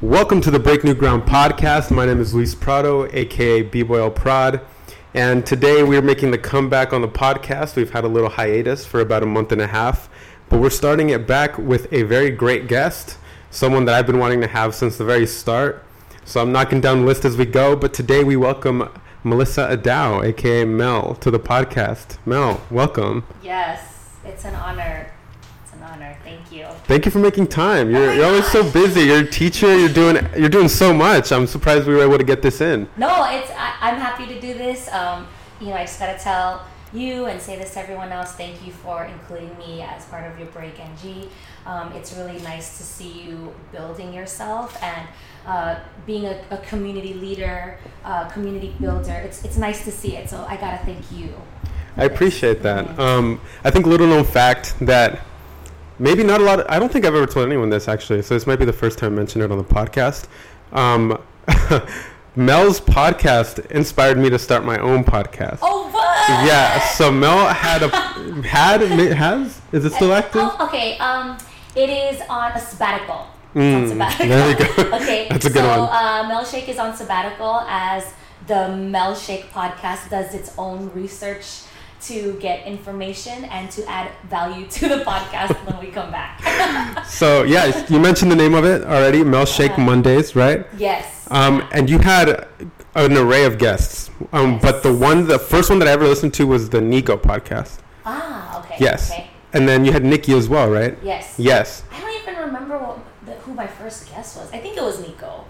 Welcome to the Break New Ground podcast. My name is Luis Prado, aka B-Boy Prod. And today we're making the comeback on the podcast. We've had a little hiatus for about a month and a half, but we're starting it back with a very great guest, someone that I've been wanting to have since the very start. So I'm knocking down the list as we go, but today we welcome Melissa Adao, aka Mel, to the podcast. Mel, welcome. Yes, it's an honor. Honor. Thank you. Thank you for making time. You're, Oh you're always so busy. You're a teacher. You're doing you're doing so much. I'm surprised we were able to get this in. No, it's I, I'm happy to do this. Um, you know, I just gotta tell you and say this to everyone else. Thank you for including me as part of your break, NG. Um, it's really nice to see you building yourself and uh, being a, a community leader, uh, community builder. It's it's nice to see it. So I gotta thank you. I appreciate that. Um, I think little known fact that maybe not a lot. Of, I don't think I've ever told anyone this actually. So this might be the first time I mentioned it on the podcast. Um, Mel's podcast inspired me to start my own podcast. Oh, what? Yeah. So Mel had a had has is it still active? Oh, okay. Um, it is on a sabbatical. Mm, sabbatical. there you go. okay. That's a good so, one. uh, Melshake is on sabbatical as the Melshake podcast does its own research to get information and to add value to the podcast when we come back. So yeah, you mentioned the name of it already. Mel Shake Uh-huh. Mondays, right? yes. Um, and you had an array of guests. Um, but the one, the first one that I ever listened to was the Nico podcast. ah, okay. Yes. Okay. And then you had Nikki as well, right? Yes. Yes. I don't even remember what, the, who my first guest was. I think it was Nico.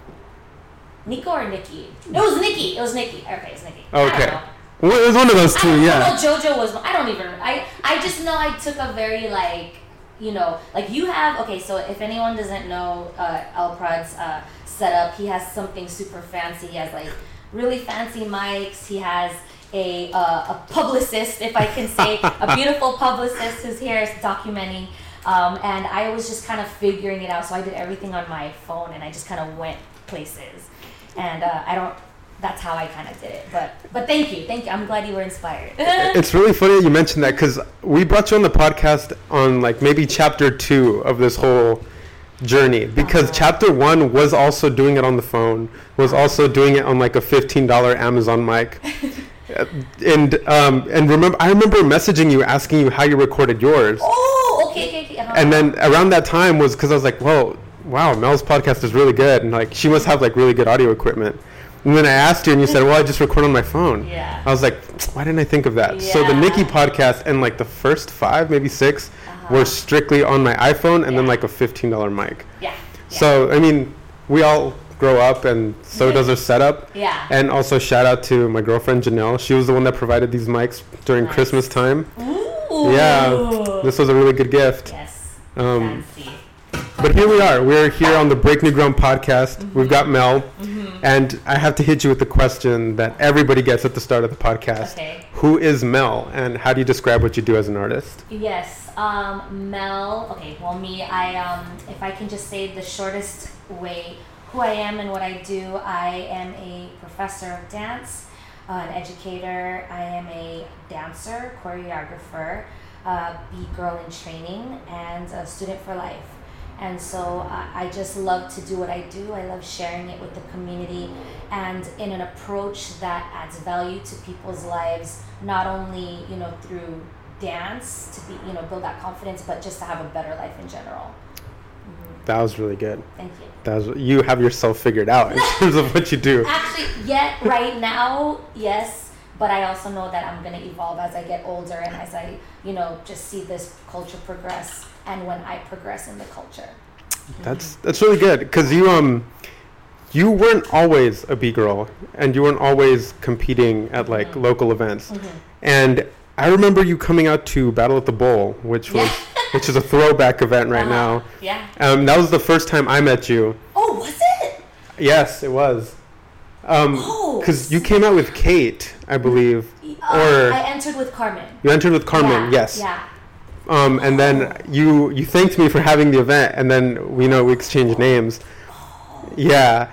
Nico or Nikki? It was Nikki. It was Nikki. Okay, it's Nikki. Okay. Well, it was one of those I two, don't yeah. know. JoJo was. I don't even. I I just know I took a very like, you know, like you have. Okay, so if anyone doesn't know uh, El Prod's uh, setup, he has something super fancy. He has like really fancy mics. He has a uh, a publicist, if I can say, a beautiful publicist who's here documenting. Um, and I was just kind of figuring it out. So I did everything on my phone, and I just kind of went places. And uh, I don't. That's how I kind of did it. But but thank you, thank you. I'm glad you were inspired. It's really funny you mentioned that because we brought you on the podcast on like maybe chapter two of this whole journey because Uh-huh. chapter one was also doing it on the phone, was also doing it on like a fifteen dollar Amazon mic. And um, and remember, I remember messaging you asking you how you recorded yours. oh, okay, okay, okay. uh-huh. and then around that time was because I was like, "Whoa, wow, Mel's podcast is really good," and like she must have like really good audio equipment. And then I asked you, and you said, "Well, I just record on my phone." Yeah. I was like, "Why didn't I think of that?" So the Nikki podcast and like the first five, maybe 6 Uh-huh. were strictly on my iPhone, and then like a fifteen dollar mic. yeah, yeah. So I mean, we all grow up, and so does our setup. yeah. And also shout out to my girlfriend Janelle. She was the one that provided these mics during Nice. Christmas time. Ooh. Yeah, this was a really good gift. yes. Um, Fancy. but here we are. We're here on the Break New Ground podcast. We've got Mel, and I have to hit you with the question that everybody gets at the start of the podcast. Okay. Who is Mel, and how do you describe what you do as an artist? Yes. Um, Mel. Okay. Well, me. I um, if I can just say the shortest way, who I am and what I do. I am a professor of dance, uh, an educator. I am a dancer, choreographer, uh, beat girl in training, and a student for life. And so uh, I just love to do what I do. I love sharing it with the community and in an approach that adds value to people's lives, not only, you know, through dance to be, you know, build that confidence, but just to have a better life in general. Mhm. That was really good. Thank you. That was you have yourself figured out in terms of what you do. Actually, yet right now, yes, but I also know that I'm gonna evolve as I get older and as I, you know, just see this culture progress and when I progress in the culture. That's that's really good because you um you weren't always a B girl and you weren't always competing at like Mhm. local events. Mhm. And I remember you coming out to Battle at the Bowl, which was which is a throwback event right Uh-huh. now. Yeah. Um, that was the first time I met you. Oh, was it? Yes, it was. Um, Oh. because you came out with Kate, I believe. Uh, Or- I entered with Carmen. You entered with Carmen, Yeah, yes. Yeah. Um, and then you you thanked me for having the event, and then we know we exchanged names. Yeah.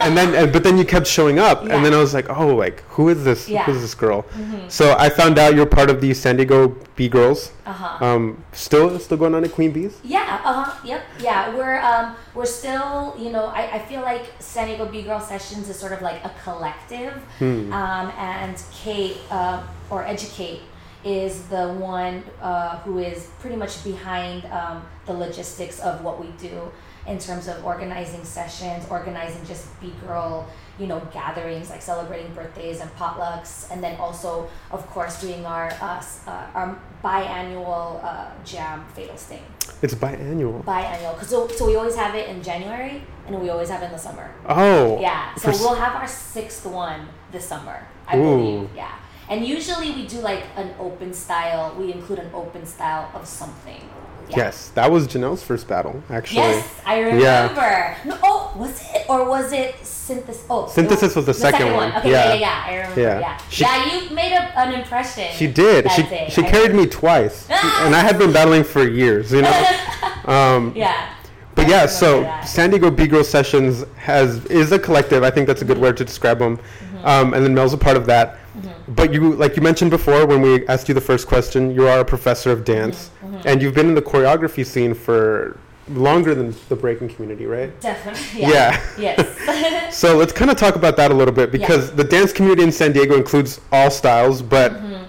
and then and, but then you kept showing up Yeah. and then i was like oh like who is this Yeah. who is this girl Mhm. so i found out you're part of the san diego b girls Uh-huh. um still still going on at queen bees Yeah, uh huh. Yep. Yeah, we're um we're still you know I, I feel like San Diego B Girl Sessions is sort of like a collective, Hmm. um, and Kate uh, or Educate is the one uh, who is pretty much behind um, the logistics of what we do in terms of organizing sessions, organizing just B Girl you know gatherings like celebrating birthdays and potlucks, and then also of course doing our uh, uh, our biannual uh, jam fatal sting it's biannual biannual because so, so we always have it in January and we always have it in the summer. oh Yeah, so we'll have our sixth one this summer, I Ooh. believe. Yeah, and usually we do like an open style. We include an open style of something. Yeah. yes that was janelle's first battle actually Yes, I remember. Yeah. No, oh, was it or was it synthesis? Oh, Synthesis was the second one. Okay, Yeah. yeah, yeah, yeah. I remember. Yeah. Yeah, She- yeah. You made a, an impression. she did that she, day. she I carried remember. me twice and i had been battling for years you know um Yeah. But I yeah, so that. San Diego B Girl Sessions has is a collective. I think that's a good word to describe them. Mm-hmm. Um, and then Mel's a part of that. But you, like you mentioned before, when we asked you the first question, you are a professor of dance, Mm-hmm. and you've been in the choreography scene for longer than the breaking community, right? Definitely. Yeah. Yes. So let's kind of talk about that a little bit because the dance community in San Diego includes all styles, but Mm-hmm.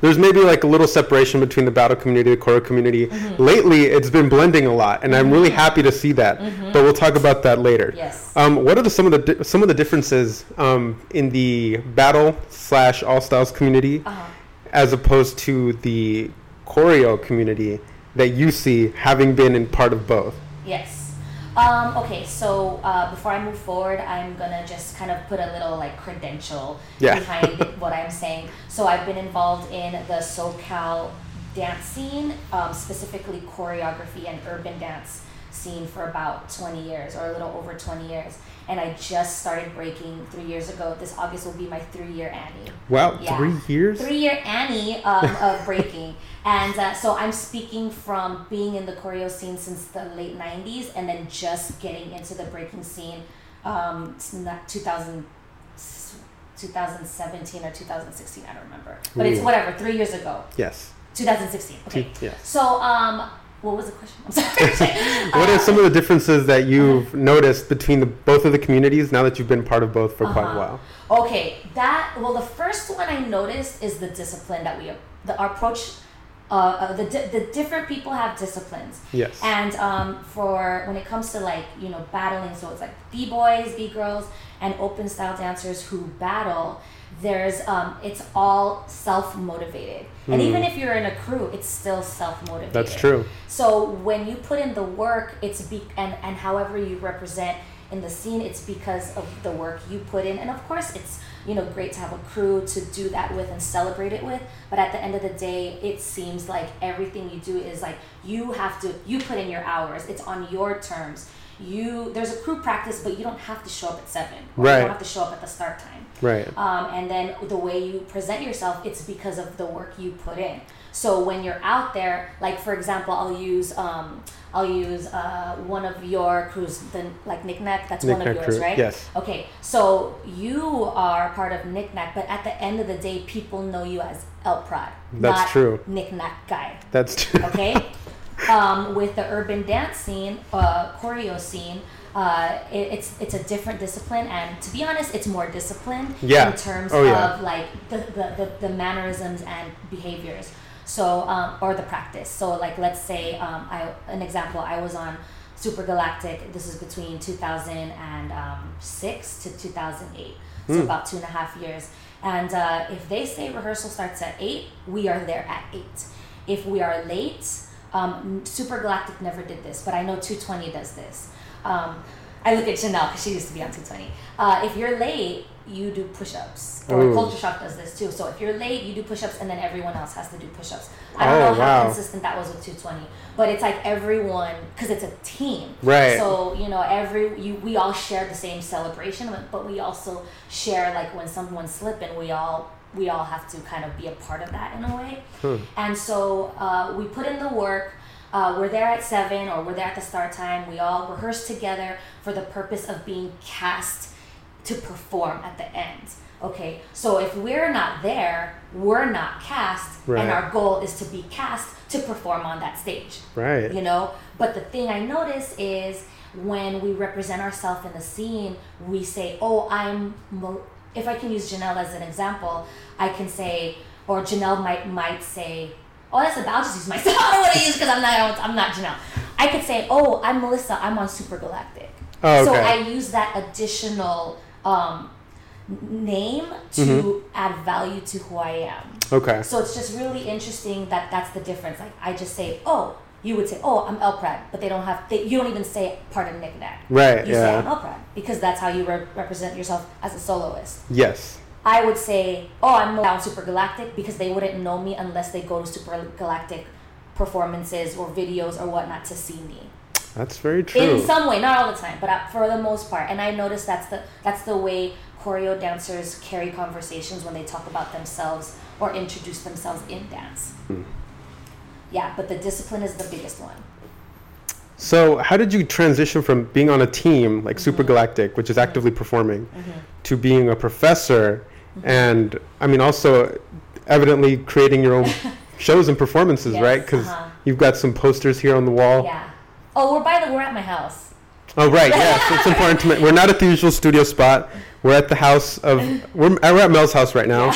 There's maybe like a little separation between the battle community, and the choreo community. Mm-hmm. Lately, it's been blending a lot, and I'm really happy to see that. But we'll talk about that later. Mm-hmm. yes. Um, what are the, some of the di- some of the differences um, in the battle slash all styles community Uh-huh. as opposed to the choreo community that you see having been in part of both? Yes. Um, okay, so uh, before I move forward, I'm gonna just kind of put a little like credential Yeah. behind what I'm saying. So I've been involved in the SoCal dance scene, um, specifically choreography and urban dance scene for about 20 years or a little over 20 years. And I just started breaking three years ago. This August will be my three year Annie Wow, Yeah. three years. three year Annie um, of breaking. And uh, so I'm speaking from being in the choreo scene since the late 90s and then just getting into the breaking scene um, 2000, 2017 or 2016, I don't remember. But it's whatever, three years ago. Yes. 2016. Okay. Yes. So, um, what was the question? I'm sorry. What are Uh, some of the differences that you've noticed between the both of the communities now that you've been part of both for quite a Uh-huh. while? Okay, that well, the first one I noticed is the discipline that we the our approach. Uh, uh, the the different people have disciplines, Yes. and um, for when it comes to like you know battling, so it's like b boys, b girls, and open style dancers who battle. There's um, it's all self motivated, and Hmm. even if you're in a crew, it's still self motivated. That's true. So when you put in the work, it's be and and however you represent in the scene, it's because of the work you put in. And of course, it's you know great to have a crew to do that with and celebrate it with. But at the end of the day, it seems like everything you do is like you have to you put in your hours. It's on your terms. You there's a crew practice, but you don't have to show up at seven. Or You don't have to show up at the start time Right. um, and then the way you present yourself it's because of the work you put in so when you're out there like for example i'll use um, i'll use uh, one of your crews the like knickknack that's one of yours crew, right yes. okay so you are part of knickknack but at the end of the day people know you as el prod That's not true. knickknack guy That's true. okay um, with the urban dance scene uh, choreo scene uh, it, it's it's a different discipline and to be honest it's more disciplined Yeah. in terms Oh, yeah. of like the, the, the, the mannerisms and behaviors so um, or the practice so like let's say um, I, an example i was on super galactic this is between 2006 to 2008 so Hmm. about two and a half years and uh, if they say rehearsal starts at 8 we are there at 8 if we are late um, super galactic never did this but i know 220 does this um, I look at Janelle because she used to be on 220. Uh, if you're late, you do push-ups. Or Ooh. Culture Shock does this too. So if you're late, you do push-ups, and then everyone else has to do push-ups. I don't Oh, know how wow. consistent that was with 220, but it's like everyone because it's a team. Right. So you know, every you we all share the same celebration, but- but we also share like when someone's slipping, we all we all have to kind of be a part of that in a way. Hmm. And so uh, we put in the work. Uh, we're there at seven, or we're there at the start time. We all rehearse together for the purpose of being cast to perform at the end. Okay, so if we're not there, we're not cast, Right. and our goal is to be cast to perform on that stage Right. you know but the thing i notice is when we represent ourselves in the scene we say oh i'm Mo-. if i can use janelle as an example i can say or janelle might might say oh that's a i'll just use myself i don't want to use because i'm not i'm not janelle i could say oh i'm melissa i'm on super galactic Oh, so i use that additional um, name to Mm-hmm. add value to who i am Okay. so it's just really interesting that that's the difference. Like I just say, oh, you would say, oh, I'm El Prod, but they don't have. They, you don't even say part of knickknack. Right, You say yeah. I'm El Prod because that's how you re- represent yourself as a soloist. Yes. I would say, oh, I'm down Super Galactic because they wouldn't know me unless they go to Super Galactic performances or videos or whatnot to see me That's very true. in some way not all the time but uh, for the most part and i noticed that's the that's the way choreo dancers carry conversations when they talk about themselves or introduce themselves in dance Hmm. yeah but the discipline is the biggest one So, how did you transition from being on a team like Super Mm-hmm. Galactic, which is actively performing, to being a professor, Mm-hmm. And I mean, also evidently creating your own shows and performances, Yes, right? Because uh-huh. you've got some posters here on the wall. yeah oh we're by the we're at my house Oh, right. Yes, it's important to. ma- We're not at the usual studio spot. We're at the house of. We're, we're at Mel's house right now,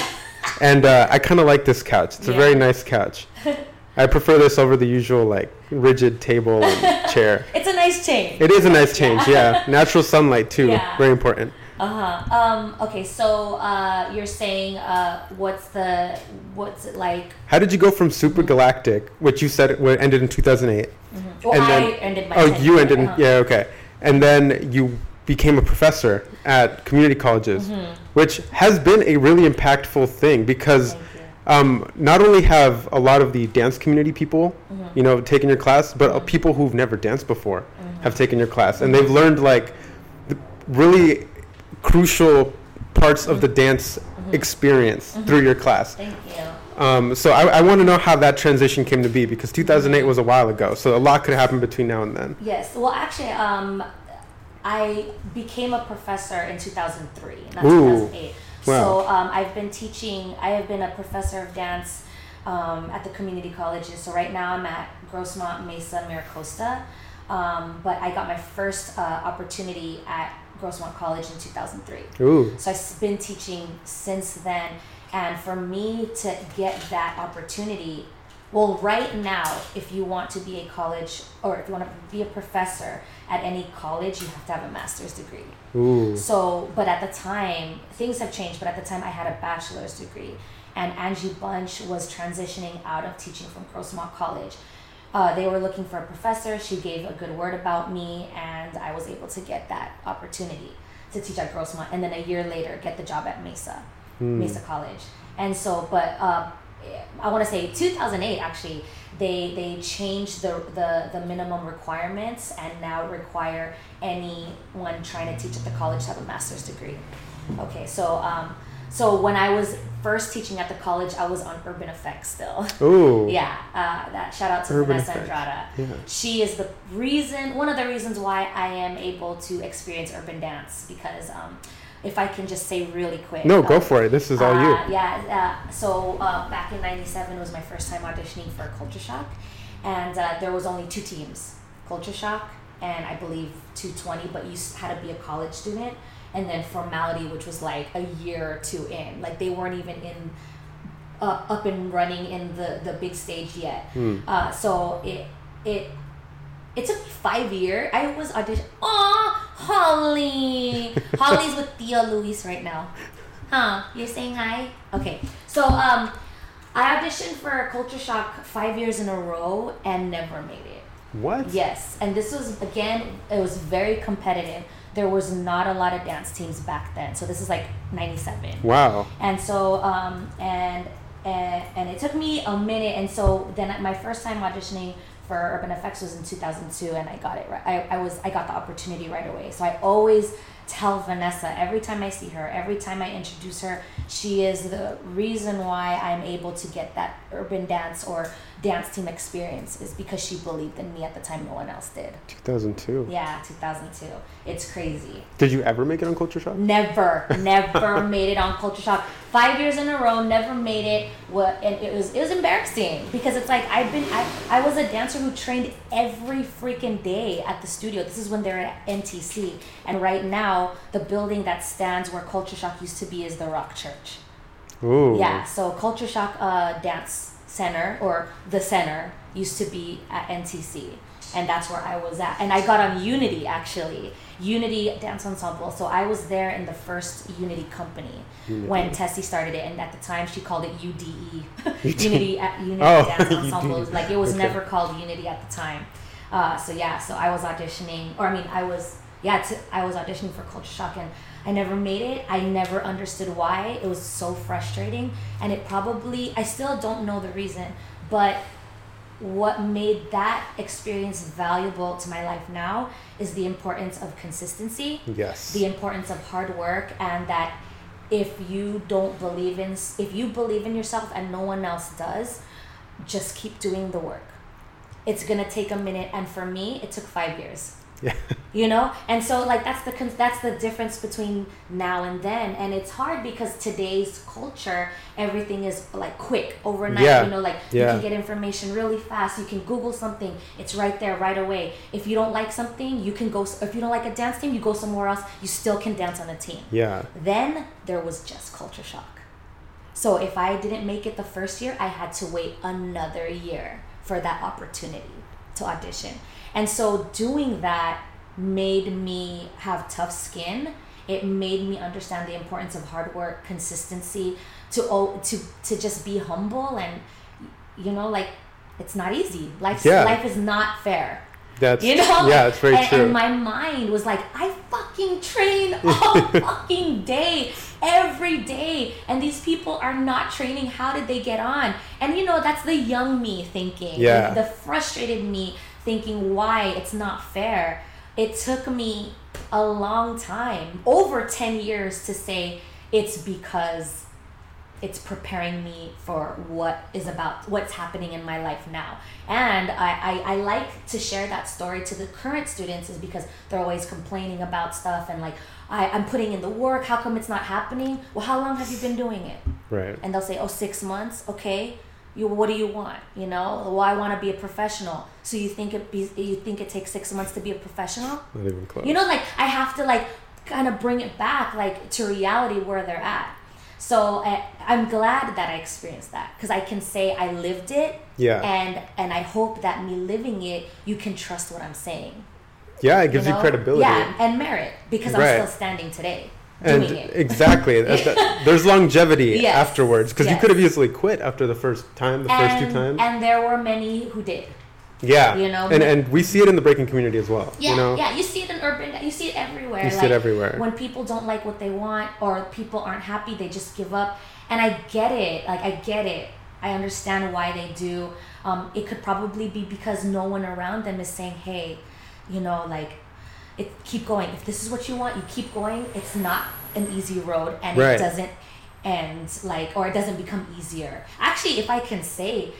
and uh, I kind of like this couch. It's a very nice couch. I prefer this over the usual like rigid table and chair. it's a nice change It is a nice change, yeah. Natural sunlight too, Yeah. very important. Uh-huh um okay so uh you're saying uh what's the what's it like How did you go from Super Galactic, which you said it ended in 2008? well And i then- ended my Oh, you ended, in, uh-huh. yeah, okay. And then you became a professor at community colleges, Mm-hmm. which has been a really impactful thing because um, not only have a lot of the dance community people, Mm-hmm. you know, taken your class, but uh, people who've never danced before Mm-hmm. have taken your class, and they've learned like the really crucial parts of the dance Mm-hmm. experience through your class. thank you Um, so I, I want to know how that transition came to be because 2008 was a while ago, so a lot could happen between now and then. Yes. Well, actually, um, I became a professor in 2003, not Ooh. 2008. Wow. So um, I've been teaching. I have been a professor of dance um, at the community colleges. So right now I'm at Grossmont Mesa MiraCosta, um, but I got my first uh, opportunity at Grossmont College in 2003. Ooh, So I've been teaching since then. And for me to get that opportunity, well, right now, if you want to be a college or if you want to be a professor at any college, you have to have a master's degree. ooh, So, but at the time, things have changed, but at the time I had a bachelor's degree. And Angie Bunch was transitioning out of teaching from Grossmont College. Uh, they were looking for a professor. She gave a good word about me, and I was able to get that opportunity to teach at Grossmont. And then a year later, get the job at Mesa, Mesa College. And so, but uh, I want to say 2008 actually, they they changed the, the the minimum requirements and now require anyone trying to teach at the college to have a master's degree. Okay, so um, so when I was first teaching at the college, I was on Urban Effects still. ooh. Yeah, uh, that shout out to Urban Vanessa Effects. Andrada. Yeah. She is the reason, one of the reasons why I am able to experience urban dance because um, if I can just say really quick. No, go um, for it. This is all uh, you. Yeah, uh, so uh, back in '97 was my first time auditioning for Culture Shock, and uh, there was only two teams, Culture Shock and I believe 220, but you had to be a college student, and then Formality, which was like a year or two in, like they weren't even in. Uh, up and running in the, the big stage yet. Hmm. Uh, so it it it took me five years. I was audition. Aw, Holly. Holly's with Theo Luis right now. Huh? You're saying hi? Okay. So um, I auditioned for Culture Shock five years in a row and never made it. What? Yes, and this was again. It was very competitive. There was not a lot of dance teams back then. So this is like '97 Wow. and so um, and, and and it took me a minute and so then my first time auditioning for urban effects was in 2002 and i got it right I, I was i got the opportunity right away so i always tell Vanessa every time I see her, every time I introduce her, she is the reason why I'm able to get that urban dance or dance team experience is because she believed in me at the time no one else did. 2002. Yeah, 2002. It's crazy. Did you ever make it on Culture Shock? Never, never made it on Culture Shock. Five years in a row, never made it. What and it was it was embarrassing because it's like I've been I, I was a dancer who trained every freaking day at the studio. This is when they're at NTC, and right now the building that stands where Culture Shock used to be is the Rock Church. Ooh. Yeah, so Culture Shock uh, Dance Center or the center used to be at NTC, and that's where I was at. And I got on Unity actually, Unity Dance Ensemble. So I was there in the first Unity company when Tessie started it, and at the time she called it UDE, Unity at Unity Oh, Dance Ensemble. Like it was Okay. never called Unity at the time. Uh, so yeah, so I was auditioning, or I mean, I was yeah, t- I was auditioning for Culture Shock, and I never made it. I never understood why. It was so frustrating, and it probably I still don't know the reason, but what made that experience valuable to my life now is the importance of consistency Yes. the importance of hard work and that if you don't believe in if you believe in yourself and no one else does just keep doing the work it's going to take a minute and for me it took 5 years yeah. you know? And so like that's the con- that's the difference between now and then. And it's hard because today's culture everything is like quick overnight. Yeah. you know like Yeah. you can get information really fast. You can google something. It's right there right away. If you don't like something you can go if you don't like a dance team you go somewhere else. You still can dance on a team. Yeah. then there was just culture shock. So if i didn't make it the first year i had to wait another year for that opportunity to audition and so doing that made me have tough skin. It made me understand the importance of hard work consistency to oh, to to just be humble and you know like it's not easy. Life Yeah. life is not fair. That's you know? yeah, it's very and, true. and my mind was like i fucking train all fucking day every day. And these people are not training. How did they get on? And you know that's the young me thinking. Yeah. the frustrated me thinking why it's not fair. It took me a long time over 10 years to say it's because it's preparing me for what is about what's happening in my life now. And I, I, I like to share that story to the current students is because they're always complaining about stuff and like I, i'm putting in the work. How come it's not happening? Well how long have you been doing it? Right. and they'll say oh six months. Okay you what do you want you know well i want to be a professional so you think it be you think it takes six months to be a professional Not even close. you know, like I have to like kind of bring it back like to reality where they're at. So I, I'm glad that I experienced that because I can say I lived it, Yeah. and and I hope that me living it, you can trust what I'm saying. yeah, it gives you, know? credibility. Yeah, and merit because I'm still standing today And exactly, that- there's longevity Yes. afterwards because you could have easily quit after the first time, the first two times. and there were many who did. yeah, you know, and and we see it in the breaking community as well. Yeah, you know, yeah, you see it in urban, you see it everywhere. You see like, it everywhere. When people don't like what they want or people aren't happy, they just give up. And I get it. Like I get it. I understand why they do. Um, it could probably be because no one around them is saying, "Hey, you know, like, it keep going. If this is what you want, you keep going. It's not an easy road, and Right. it doesn't end like, or it doesn't become easier. Actually, if I can say,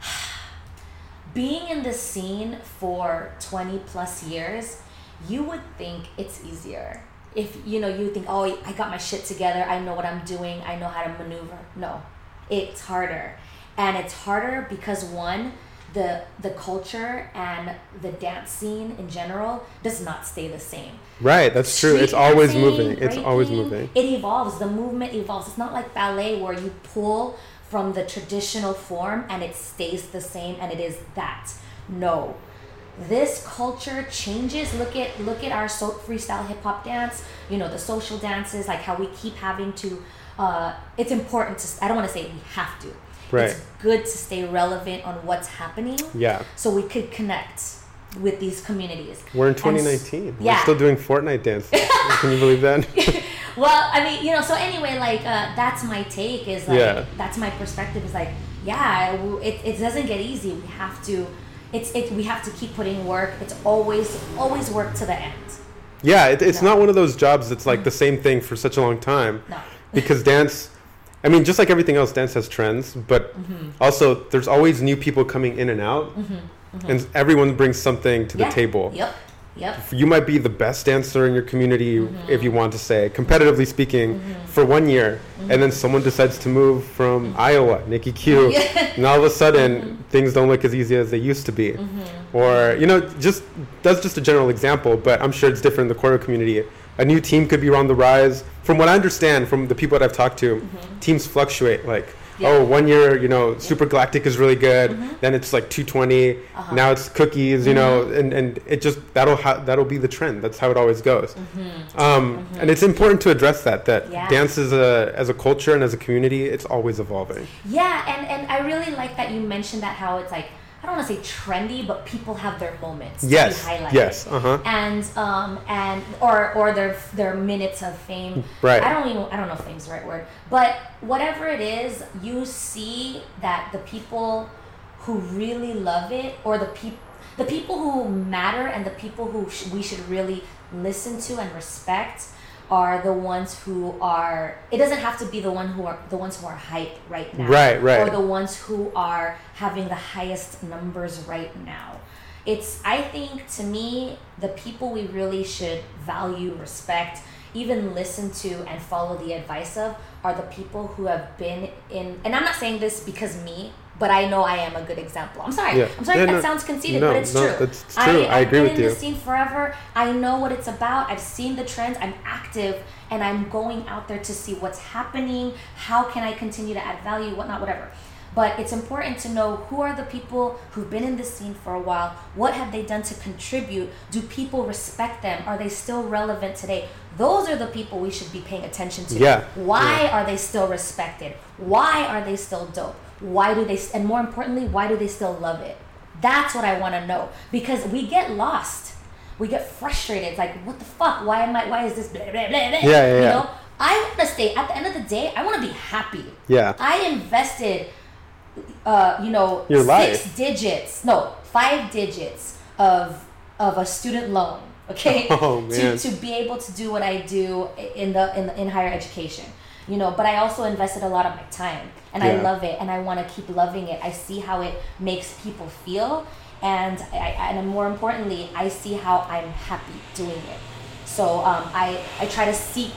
being in the scene for 20 plus years you would think it's easier if you know you think oh i got my shit together i know what i'm doing i know how to maneuver no it's harder and it's harder because one the the culture and the dance scene in general does not stay the same right? That's true. It's Street always dancing, moving. It's always moving. It evolves. The movement evolves. It's not like ballet where you pull from the traditional form and it stays the same and it is that. No. This culture changes. Look at look at our so freestyle hip hop dance. You know the social dances, like how we keep having to. Uh, it's important to. I don't want to say we have to. Right. It's good to stay relevant on what's happening, Yeah, so we could connect with these communities. we're in And s- 2019. We're still doing Fortnite dances. Can you believe that? well i mean you know so anyway like uh, that's my take is like Yeah. that's my perspective is like yeah it, it doesn't get easy we have to it's it we have to keep putting work it's always always work to the end Yeah, it, it's No. not one of those jobs that's like the same thing for such a long time No. because dance. I mean, just like everything else, dance has trends, but Mm-hmm. also there's always new people coming in and out, mm-hmm. Mm-hmm. and everyone brings something to the Yeah. table. Yep. Yep. You might be the best dancer in your community, if mm-hmm. you want to say, competitively speaking, for one year, and then someone decides to move from Iowa, Nikki Q, Yeah. and all of a sudden things don't look as easy as they used to be. Or you know, just that's just a general example, but I'm sure it's different in the choreo community. A new team could be on the rise. From what I understand from the people that I've talked to, mm-hmm. teams fluctuate. Like, Yeah. oh, one year, you know, Super Galactic is really good. Mm-hmm. Then it's like 220. Uh-huh. Now it's cookies, you know, mm-hmm. and, and it just that'll ha- that'll be the trend. That's how it always goes. Um, And it's important to address that that Yeah. dance as a as a culture and as a community, it's always evolving. Yeah, and and I really like that you mentioned that how it's like I don't want to say trendy, but people have their moments Yes, to be highlighted. yes, uh-huh. And um and or or their their minutes of fame. Right. I don't even I don't know if fame's the right word, but whatever it is, you see that the people who really love it or the people the people who matter and the people who sh- we should really listen to and respect are the ones who are it doesn't have to be the one who are the ones who are hype right now Right, right. or the ones who are having the highest numbers right now it's i think to me the people we really should value respect even listen to and follow the advice of are the people who have been in and i'm not saying this because me but I know I am a good example. I'm sorry. Yeah. I'm sorry Yeah, that no, sounds conceited, no, but it's no, true. true. I I've agree been with in you. this scene forever. I know what it's about. I've seen the trends. I'm active, and I'm going out there to see what's happening. How can I continue to add value? Whatnot, whatever. But it's important to know who are the people who've been in this scene for a while. What have they done to contribute? Do people respect them? Are they still relevant today? Those are the people we should be paying attention to. Yeah. Why are they still respected? Why are they still dope? Why do they, and more importantly, why do they still love it? That's what I want to know because we get lost. We get frustrated. It's like, what the fuck? Why am I, why is this blah, blah, blah, blah? Yeah, yeah, You yeah. know, I want to stay, at the end of the day, I want to be happy. Yeah. I invested, uh, you know, Your six life. digits, no, five digits of of a student loan. Okay, Oh, to to be able to do what I do in the in the, in higher education. You know, but I also invested a lot of my time, and I love it, and I want to keep loving it. I see how it makes people feel, and I, I- and more importantly, I see how I'm happy doing it. So um, I I try to seek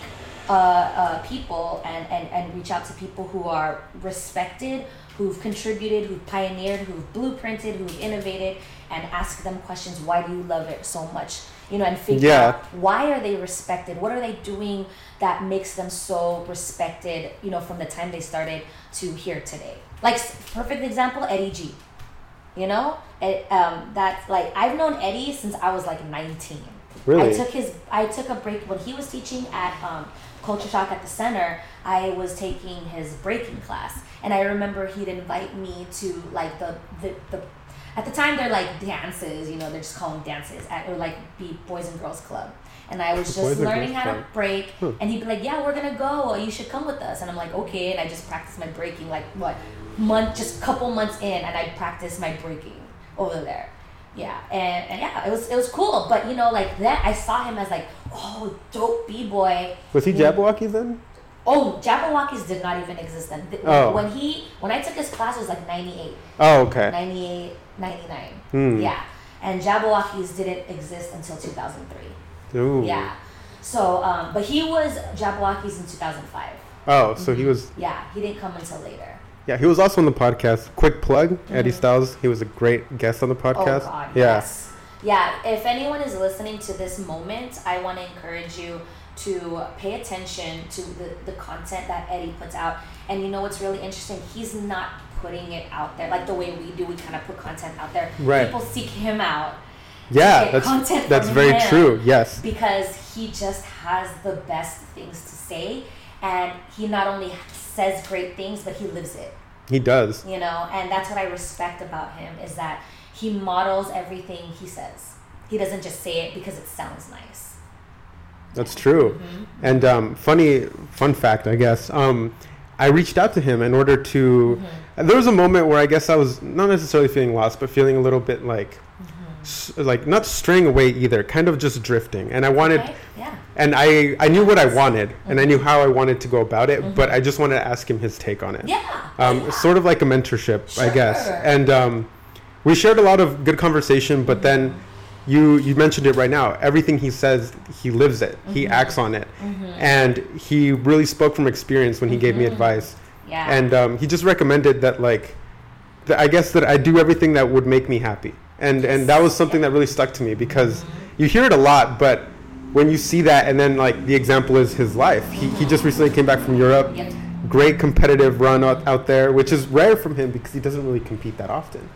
uh, uh, people and, and, and reach out to people who are respected, who've contributed, who've pioneered, who've blueprinted, who've innovated, and ask them questions. Why do you love it so much? You know, and figure Yeah. out why are they respected? What are they doing that makes them so respected? You know, from the time they started to here today. Like perfect example, Eddie G. You know, it, um, that's like I've known Eddie since I was like nineteen. Really? I took his. I took a break when he was teaching at um, Culture Shock at the center. I was taking his breaking class, and I remember he'd invite me to like the the, the at the time they're like dances. You know, they're just calling dances at or like be Boys and Girls Club. And I was just learning how to break, Hmm. and he'd be like, "Yeah, we're gonna go. You should come with us." And I'm like, "Okay." And I just practiced my breaking, like what month, just couple months in, and I practiced my breaking over there. Yeah, and, and yeah, it was it was cool. But you know, like that, I saw him as like, oh, dope b boy. Was he. Jabberwocky then? Oh, Jabbawockeez did not even exist then. Oh. When he when I took his class, it was like 98, Oh, okay. 98, 99. Hmm. Yeah, and Jabbawockeez didn't exist until 2003. Ooh. Yeah. So, um, but he was Jabbawockeez in 2005. Oh, so he was. Yeah, he didn't come until later. Yeah, he was also on the podcast. Quick plug, Eddie Styles. He was a great guest on the podcast. Mm-hmm. Oh God, yeah. yes. Yeah, if anyone is listening to this moment, I want to encourage you to pay attention to the, the content that Eddie puts out. And you know what's really interesting? He's not putting it out there like the way we do. We kind of put content out there. Right. People seek him out Yeah, that's that's very true. Yes. because he just has the best things to say. And he not only says great things, but he lives it He does. you know and that's what i respect about him is that he models everything he says he doesn't just say it because it sounds nice That's true. Mm-hmm. And um, funny fun fact, I guess. Um, I reached out to him in order to. Mm-hmm. and There was a moment where I guess I was not necessarily feeling lost, but feeling a little bit like like not straying away either, kind of just drifting. And I wanted, Okay, Yeah. and I I knew what I wanted, and I knew how I wanted to go about it, but I just wanted to ask him his take on it. Yeah. Um, yeah. Sort of like a mentorship, I guess. And um, we shared a lot of good conversation, but then you you mentioned it right now. Everything he says, he lives it. Mm-hmm. He acts on it, and he really spoke from experience when he gave Mm-hmm. me advice. Yeah. And um, he just recommended that like, that I guess that I do everything that would make me happy, and and that was something that really stuck to me because you hear it a lot, but when you see that, and then like the example is his life. He he just recently came back from Europe Yep. great competitive run out, out there, which is rare from him because he doesn't really compete that often.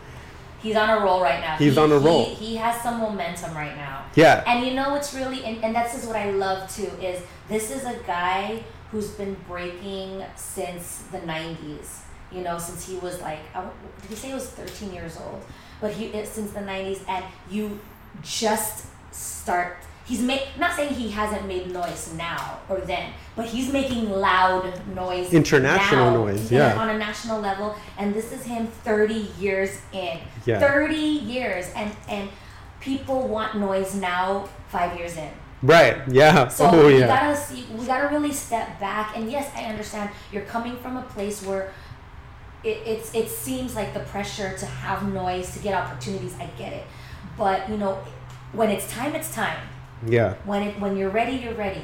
He's on a roll right now. He's He- on a he- roll. He, has some momentum right now. Yeah, And you know what's really, and, and that's just what I love too, is this is a guy who's been breaking since the 90s. You know, since he was like, did he say he was 13 years old? But he, it, since the 90s, and you just start, he's make, not saying he hasn't made noise now or then, but he's making loud noise. International now, noise, yeah. On a national level, and this is him 30 years in. Yeah. 30 years, and, and people want noise now, five years in. right. Yeah. So oh we yeah. gotta see, we gotta really step back. And yes, I understand you're coming from a place where it, it's it seems like the pressure to have noise to get opportunities. I get it, but you know, when it's time, it's time. Yeah. When it when you're ready, you're ready,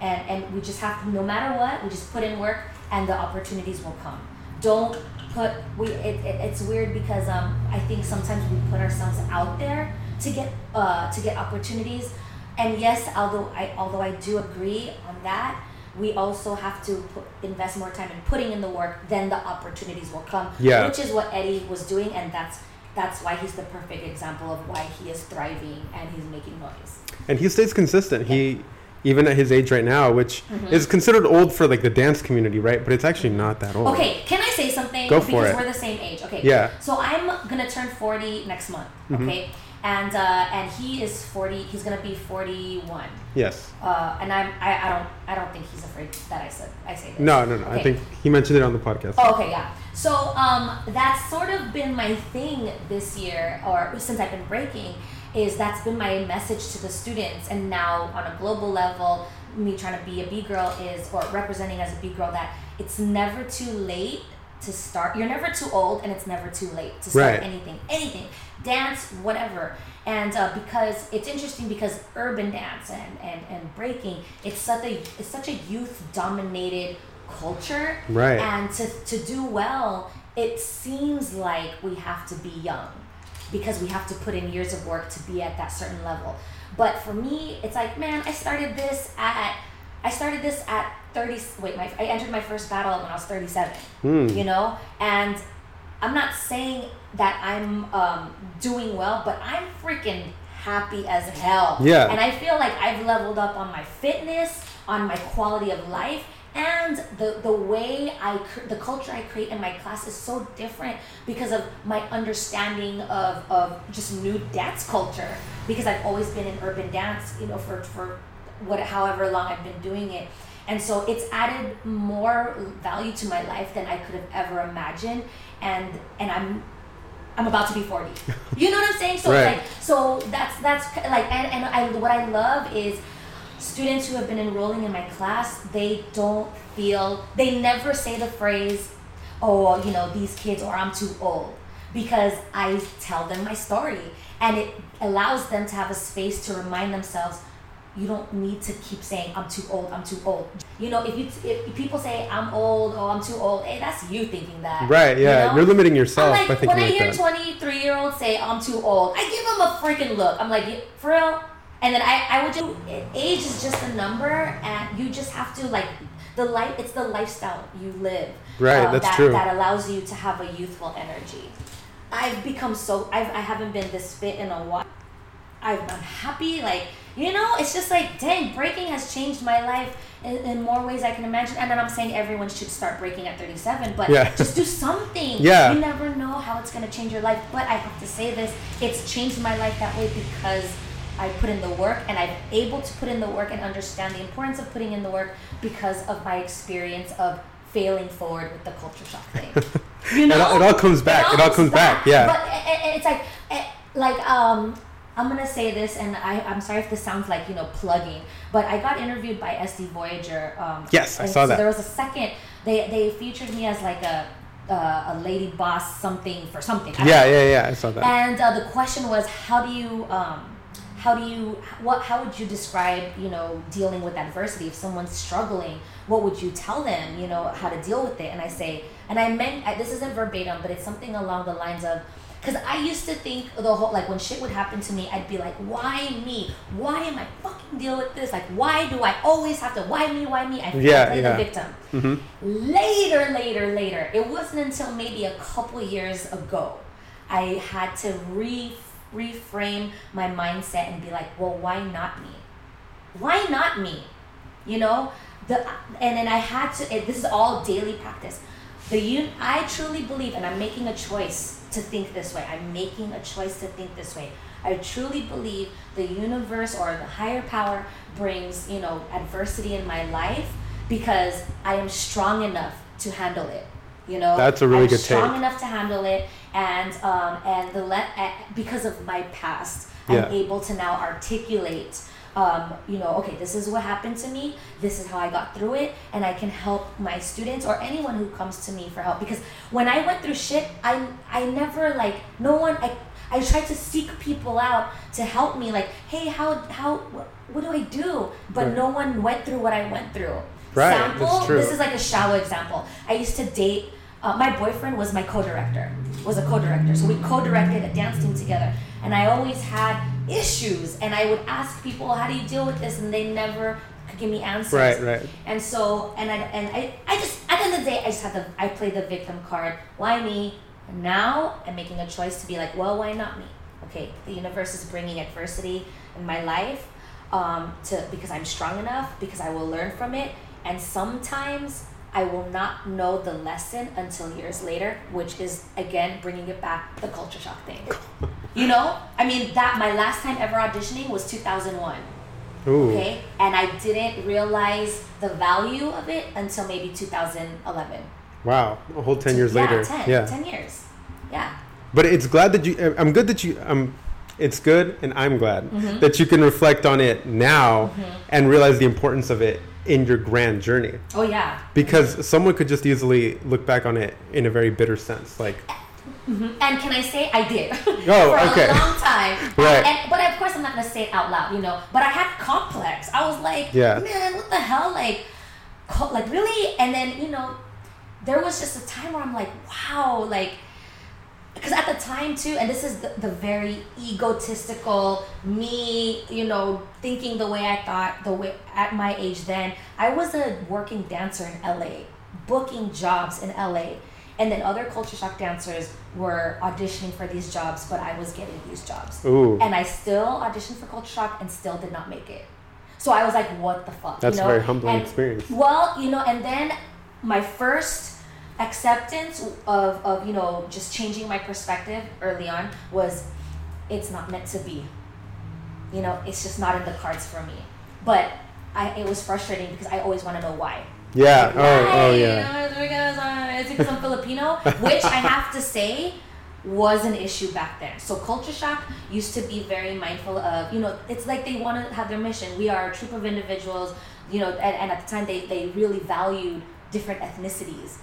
and and we just have to. No matter what, we just put in work, and the opportunities will come. Don't put we. It, it, it's weird because um I think sometimes we put ourselves out there to get uh to get opportunities, and yes, although I although I do agree on that. We also have to put, invest more time in putting in the work. Then the opportunities will come. Yeah. Which is what Eddie was doing, and that's that's why he's the perfect example of why he is thriving and he's making noise. And he stays consistent. He even at his age right now, which is considered old for like the dance community, right? But it's actually not that old. Okay, can I say something? Go for because it. we're the same age. Okay. Yeah. Mm-hmm. So I'm gonna turn 40 next month. Okay. And uh, and he is 40. He's gonna be 41. Yes. Uh, and I'm I, I don't I don't think he's afraid that I said I say this. No, no, no. I think he mentioned it on the podcast. Oh, okay, yeah. So um, that's sort of been my thing this year, or since I've been breaking, is that's been my message to the students, and now on a global level, me trying to be a B girl is, or representing as a B girl, that it's never too late to start. You're never too old, and it's never too late to start Right. anything, anything, dance, whatever. And uh, because it's interesting because urban dance and, and, and breaking, it's such a it's such a youth dominated culture Right. and to, to do well, it seems like we have to be young because we have to put in years of work to be at that certain level. But for me, it's like, man, I started this at I started this at 30 wait, my I entered my first battle when I was 37. Hmm. You know? And I'm not saying that I'm um, doing well, but I'm freaking happy as hell. Yeah. And I feel like I've leveled up on my fitness, on my quality of life, and the the way I cr- the culture I create in my class is so different because of my understanding of of just new dance culture. Because I've always been in urban dance, you know, for for what however long I've been doing it. And so it's added more value to my life than I could have ever imagined. And and I'm I'm about to be 40. You know what I'm saying? So Right. like so that's that's like and, and I what I love is students who have been enrolling in my class, they don't feel they never say the phrase, "Oh, you know, these kids or I'm too old." Because I tell them my story and it allows them to have a space to remind themselves you don't need to keep saying I'm too old, I'm too old. You know, if you if people say I'm old, oh I'm too old, hey, that's you thinking that. Right. Yeah. You are limiting I'm yourself like, by thinking when I like hear that. 23 year olds say I'm too old, I give them a freaking look. I'm like, "You- for real? And then I, I would do, age is just a number and you just have to like, the life, it's the lifestyle you live. Right, uh, that's that, true. That allows you to have a youthful energy. I've become so, I've, I haven't been this fit in a while. I've, I'm happy, like, you know, it's just like, dang, breaking has changed my life in, in more ways I can imagine. And then I'm saying everyone should start breaking at 37, but Yeah. just do something. Yeah. You never know how it's going to change your life. But I have to say this it's changed my life that way because I put in the work and I'm able to put in the work and understand the importance of putting in the work because of my experience of failing forward with the culture shock thing. You It know? all- it all comes back. It all comes back, yeah. But a- it's like, like, um, I'm gonna say this, and I, I'm sorry if this sounds like you know plugging, but I got interviewed by SD Voyager. Um, Yes, I saw so that. There was a second. They they featured me as like a uh, a lady boss something for something. I Yeah, yeah, yeah. I saw that. And uh, the question was, how do you, um, how do you, what, how would you describe, you know, dealing with adversity? If someone's struggling, what would you tell them, you know, how to deal with it? And I say, and I meant, I, this isn't verbatim, but it's something along the lines of, because I used to think the whole, like when shit would happen to me, I'd be like, why me? Why am I fucking deal with this? Like, why do I always have to, why me, why me? I Yeah, play yeah. the victim hmm later, later, later. It wasn't until maybe a couple years ago I had to re- reframe my mindset and be like, well, why not me? Why not me? You know, the and then I had to. It, this is all daily practice. The un, I truly believe, and I'm making a choice to think this way. I'm making a choice to think this way. I truly believe the universe or the higher power brings, you know, adversity in my life because I am strong enough to handle it. You know, That's a really I'm good strong take. enough to handle it, and um, and the let uh, because of my past, Yeah. I'm able to now articulate. Um, you know, okay, this is what happened to me. This is how I got through it, and I can help my students or anyone who comes to me for help. Because when I went through shit, I I never like no one. I I tried to seek people out to help me. Like, hey, how how what, do I do? But Right. no one went through what I went through. Right, Sample. This is like a shallow example. I used to date. Uh, my boyfriend was my co-director. Was a co-director, so we co-directed a dance team together. And I always had issues, and I would ask people, "How do you deal with this?" And they never could give me answers. Right, right. And so, and I and I, I just at the end of the day, I just had the I play the victim card. Why me? And now I'm making a choice to be like, well, why not me? Okay, the universe is bringing adversity in my life, um, to because I'm strong enough, because I will learn from it, and sometimes I will not know the lesson until years later, which is again bringing it back the culture shock thing. you know, I mean that my last time ever auditioning was 2001 Ooh. okay and i didn't realize the value of it until maybe 2011 Wow. A whole 10 years yeah, later. 10, yeah. 10 years yeah But it's glad that you. I'm good that you. Um, it's good, and I'm glad Mm-hmm. that you can reflect on it now and realize the importance of it in your grand journey. oh yeah Because someone could just easily look back on it in a very bitter sense, like, mm-hmm. and can i say i did Oh, for okay. a long time Right. and, but of course i'm not going to say it out loud you know but i had complex i was like Yeah. man what the hell like like really and then you know there was just a time where i'm like wow like because at the time too and this is the, the very egotistical me you know thinking the way i thought the way at my age then i was a working dancer in la booking jobs in la and then other culture shock dancers were auditioning for these jobs but i was getting these jobs ooh, and i still auditioned for culture shock and still did not make it so i was like what the fuck That's you a know? very humbling And- experience. well you know and then my first acceptance of, of you know just changing my perspective early on was it's not meant to be you know it's just not in the cards for me but I, it was frustrating because i always want to know why yeah. Like, Oh, oh, why? You yeah. know, it's because, uh, it's because I'm Filipino, which I have to say was an issue back then. So culture shock used to be very mindful of, you know, it's like they want to have their mission. We are a troop of individuals, you know, and, and at the time they, they really valued different ethnicities,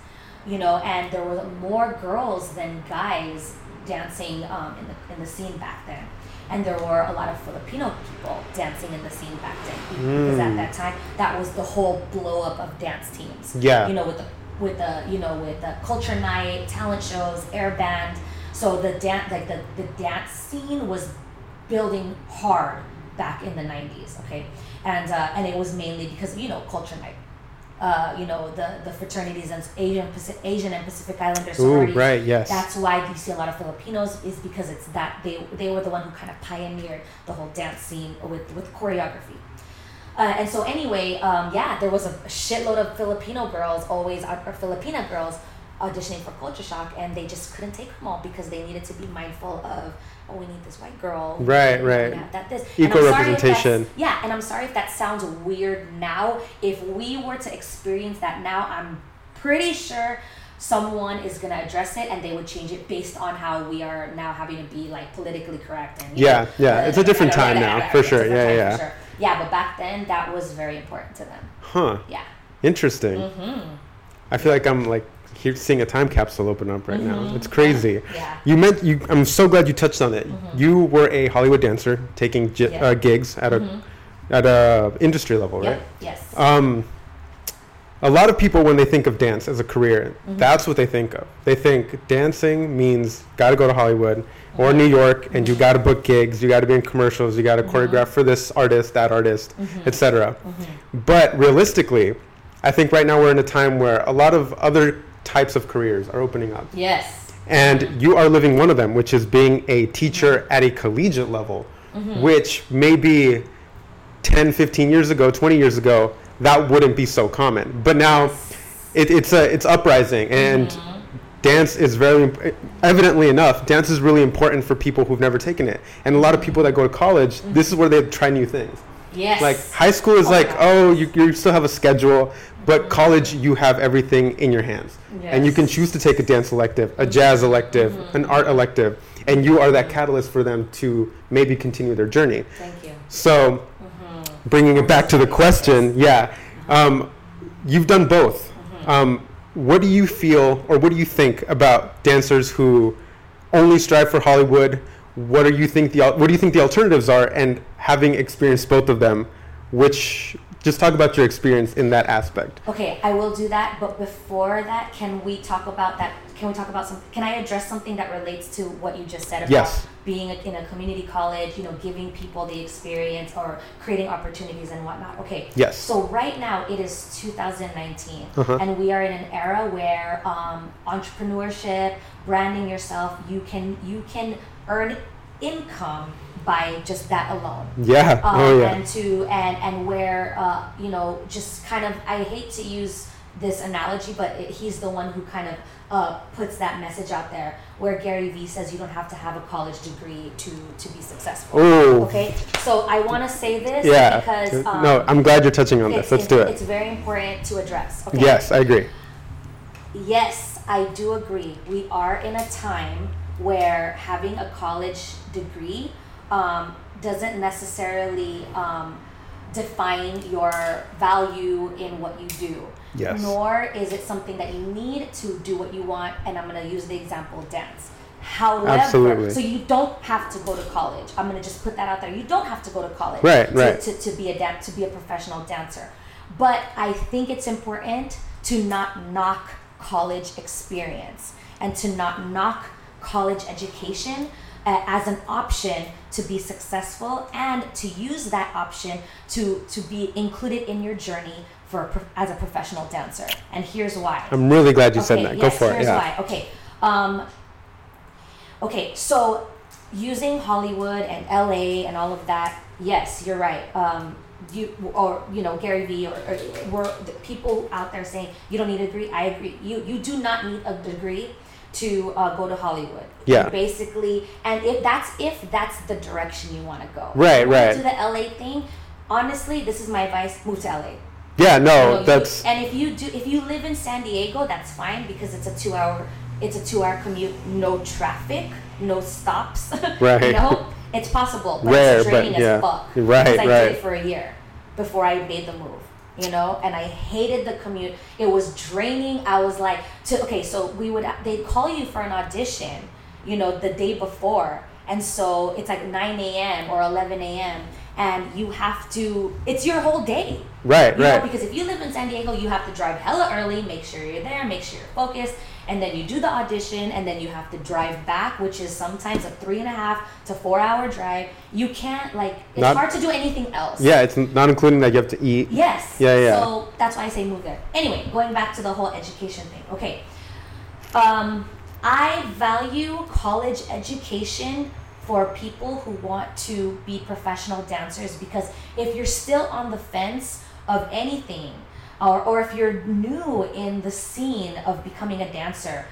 you know, and there were more girls than guys dancing um, in the in the scene back then. And there were a lot of Filipino people dancing in the scene back then because at Mm. that time that was the whole blow up of dance teams Yeah. you know with the with the you know with the culture night talent shows air band so the dance like the, the dance scene was building hard back in the 90s okay and uh, and it was mainly because you know culture night uh, you know the the fraternities and Asian Asian and Pacific Islander Ooh, sororities. right. Yes. That's why you see a lot of Filipinos is because it's that they they were the one who kind of pioneered the whole dance scene with with choreography. Uh, and so anyway, um, yeah, there was a shitload of Filipino girls always or Filipina girls auditioning for Culture Shock, and they just couldn't take them all because they needed to be mindful of oh we need this white girl Right, right. that this Equal And I'm sorry if that's- representation. yeah, and I'm sorry if that sounds weird now. If we were to experience that now, I'm pretty sure someone is going to address it and they would change it based on how we are now having to be like politically correct and Yeah, know, yeah, it's a different time now, for sure. Yeah, yeah. sure. yeah but back then that was very important to them Huh. yeah Interesting. mm-hmm. I feel like I'm like here seeing a time capsule open up right now. Mhm. It's crazy. yeah You meant you. I'm so glad you touched on it. Mhm. You were a Hollywood dancer taking gi- Yeah. uh, gigs at a Mhm. at a industry level, right? Yes Um, a lot of people, when they think of dance as a career, Mhm. that's what they think of. They think dancing means got to go to Hollywood or. New York, and you got to book gigs, you got to be in commercials, you got to Mhm. choreograph for this artist, that artist, etc. But realistically, I think right now we're in a time where a lot of other types of careers are opening up. yes And you are living one of them, which is being a teacher at a collegiate level, Mhm. which maybe 10, 15 years ago, 20 years ago, that wouldn't be so common. But now it, it's, a, it's uprising, and Mhm. dance is very, imp- evidently enough, dance is really important for people who've never taken it. And a lot of people that go to college, this is where they try new things. yes Like high school is Oh, like, oh, you, you still have a schedule, but college you have everything in your hands, and you can choose to take a dance elective, a jazz elective, an art elective, and you are that catalyst for them to maybe continue their journey. thank you So, Mhm. bringing it back to the question, yeah, um, you've done both. Um, what do you feel, or what do you think about dancers who only strive for Hollywood? What do you think the what do you think the alternatives are? And having experienced both of them, which just talk about your experience in that aspect. Okay, I will do that, but before that, can we talk about that? Can we talk about some? Can I address something that relates to what you just said about Yes. being a, in a community college? You know, giving people the experience or creating opportunities and whatnot. Okay. Yes. So right now it is 2019, Uh-huh. and we are in an era where um, entrepreneurship, branding yourself, you can you can earn income by just that alone Yeah. um, oh yeah. and to and and where uh, you know just kind of I hate to use this analogy, but it, he's the one who kind of uh, puts that message out there where Gary Vee says you don't have to have a college degree to to be successful. Oh. Okay, so I want to say this Yeah. because um, no, I'm glad you're touching on this. Let's do it. It's very important to address. Okay? Yes, I agree. Yes, I do agree. We are in a time where having a college degree um, doesn't necessarily um, define your value in what you do. Yes. Nor is it something that you need to do what you want. And I'm going to use the example dance. However, Absolutely. so you don't have to go to college. I'm going to just put that out there. You don't have to go to college Right, to, right. to, to be a dan- to be a professional dancer. But I think it's important to not knock college experience and to not knock college education uh, as an option to be successful and to use that option to to be included in your journey for as a professional dancer. And here's why. I'm really glad you said that. yes, Go for it. here's Yeah. why. Okay. Um, okay, so using Hollywood and LA and all of that, yes, you're right. Um, you or you know Gary Vee or, or were the people out there saying you don't need a degree. I agree. You you do not need a degree to uh, go to Hollywood. Yeah. You basically, and if that's if that's the direction you want to go. Right, If you wanna right. Do the LA thing. Honestly, this is my advice: move to LA. Yeah. No, you- that's and if you do if you live in San Diego, that's fine because it's a two hour it's a two hour commute, no traffic, no stops. Right. you know, it's possible, but Rare, it's but draining yeah. as fuck. Right, because I right. did it for a year before I made the move. You know, and I hated the commute. It was draining. I was like, to okay, so we would they'd call you for an audition, you know, the day before, and so it's like nine a.m. or eleven a.m. and you have to. It's your whole day. right. You know, Right. because if you live in San Diego, you have to drive hella early, make sure you're there, make sure you're focused, and then you do the audition, and then you have to drive back, which is sometimes a three and a half to four hour drive. You can't like it's Not- hard to do anything else. Yeah, it's not including that you have to eat. Yes. Yeah, yeah. So that's why I say move there. Anyway, going back to the whole education thing. Okay. Um, I value college education for people who want to be professional dancers because if you're still on the fence of anything, or, or if you're new in the scene of becoming a dancer,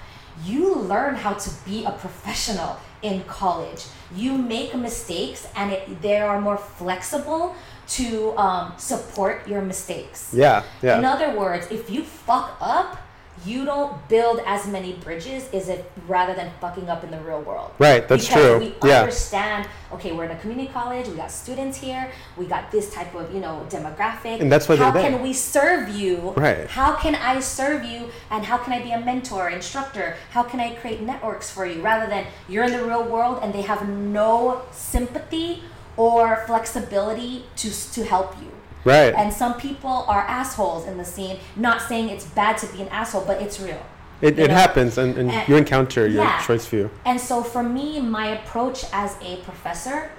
you learn how to be a professional in college. You make mistakes and it, they are more flexible to um, support your mistakes. Yeah. Yeah. In other words, if you fuck up, you don't build as many bridges is it rather than fucking up in the real world Right, that's because true. we Yeah. understand okay we're in a community college we got students here we got this type of you know demographic And that's why they're how there. can we serve you Right. how can i serve you and how can i be a mentor instructor how can i create networks for you rather than you're in the real world and they have no sympathy or flexibility to to help you Right. and some people are assholes in the scene not saying it's bad to be an asshole but it's real it, it know? happens, and, and And- you encounter your yeah. choice view. and so for me, my approach as a professor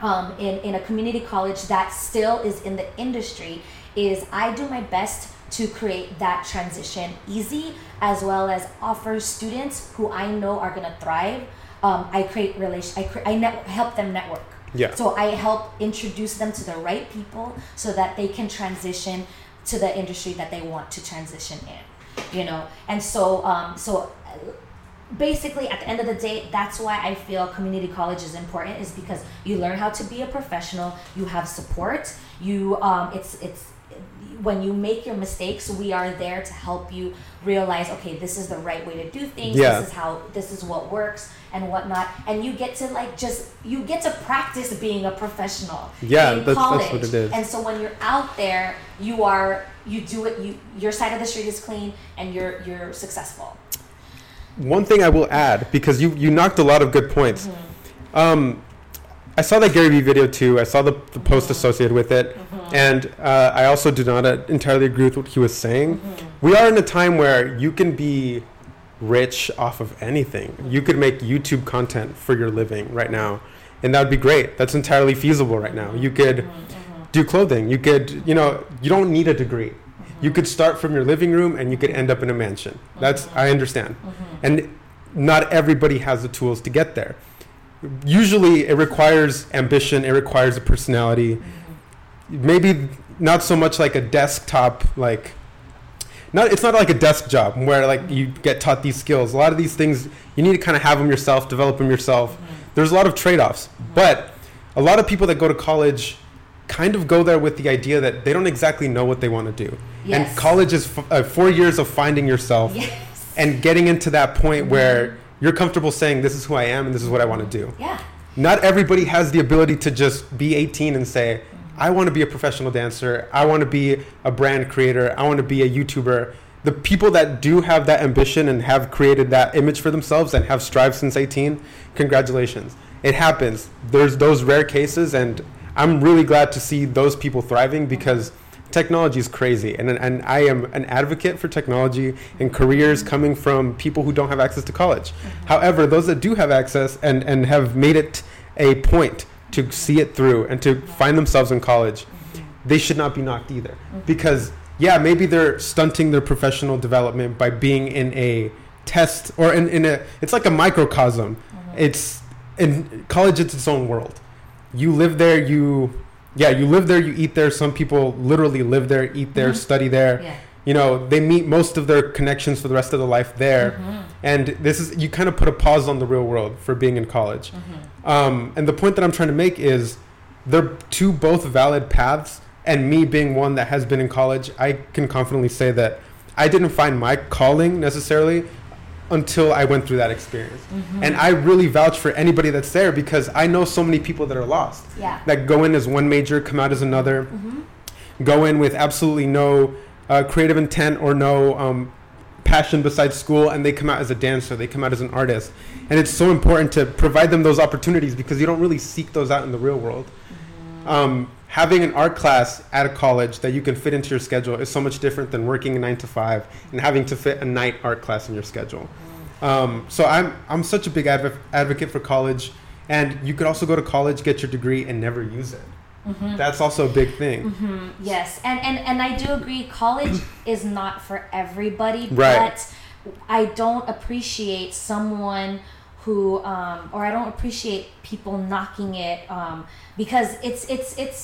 um, in, in a community college that still is in the industry is I do my best to create that transition easy as well as offer students who I know are going to thrive. Um, I create relation. I, cre- I net- help them network. Yeah. So I help introduce them to the right people so that they can transition to the industry that they want to transition in. You know, and so um, so basically at the end of the day that's why i feel community college is important is because you learn how to be a professional you have support you um, it's it's when you make your mistakes we are there to help you realize okay this is the right way to do things Yeah. this is how this is what works and whatnot and you get to like just you get to practice being a professional Yeah, that's- that's what it is. and so when you're out there you are you do it you your side of the street is clean and you're you're successful One thing I will add because you you knocked a lot of good points. Mm-hmm. Um, I saw that Gary Vee video too. I saw the, the post associated with it, Mm-hmm. And uh, I also do not uh, entirely agree with what he was saying. Mm-hmm. We are in a time where you can be rich off of anything. You could make YouTube content for your living right now, and that would be great. That's entirely feasible right now. You could Mm-hmm. do clothing. You could, you know, you don't need a degree. You could start from your living room and you could end up in a mansion. That's I understand. And not everybody has the tools to get there. Usually it requires ambition, it requires a personality. Maybe not so much like a desktop like not it's not like a desk job where like you get taught these skills. A lot of these things you need to kind of have them yourself, develop them yourself. There's a lot of trade-offs. But a lot of people that go to college kind of go there with the idea that they don't exactly know what they want to do. Yes. And college is f- uh, 4 years of finding yourself Yes. and getting into that point where you're comfortable saying this is who I am and this is what I want to do. Yeah. Not everybody has the ability to just be 18 and say, I want to be a professional dancer. I want to be a brand creator. I want to be a YouTuber. The people that do have that ambition and have created that image for themselves and have strived since 18, congratulations. It happens. There's those rare cases, and I'm really glad to see those people thriving because technology is crazy. And, and I am an advocate for technology and careers coming from people who don't have access to college. Mm-hmm. However, those that do have access and, and have made it a point to see it through and to find themselves in college, they should not be knocked either. Because, yeah, maybe they're stunting their professional development by being in a test or in, in a, it's like a microcosm. It's, in college, it's its own world. You live there, you, yeah, you live there, you eat there. Some people literally live there, eat there, Mhm. study there Yeah. You know they meet most of their connections for the rest of their life there Mhm. and this is you kind of put a pause on the real world for being in college Mhm. um, and the point that i'm trying to make is they're two both valid paths and me being one that has been in college i can confidently say that i didn't find my calling necessarily until i went through that experience Mhm. and i really vouch for anybody that's there because i know so many people that are lost Yeah. that go in as one major come out as another Mhm. go in with absolutely no uh, creative intent or no um, passion besides school and they come out as a dancer they come out as an artist. And it's so important to provide them those opportunities because you don't really seek those out in the real world. Um, having an art class at a college that you can fit into your schedule is so much different than working a nine to five and having to fit a night art class in your schedule. Um, so I'm, I'm such a big adv- advocate for college and you could also go to college get your degree and never use it Mhm. that's also a big thing Mhm. Yes, and, and and I do agree. College is not for everybody, Right. but I don't appreciate someone who, um, or I don't appreciate people knocking it um, because it's it's it's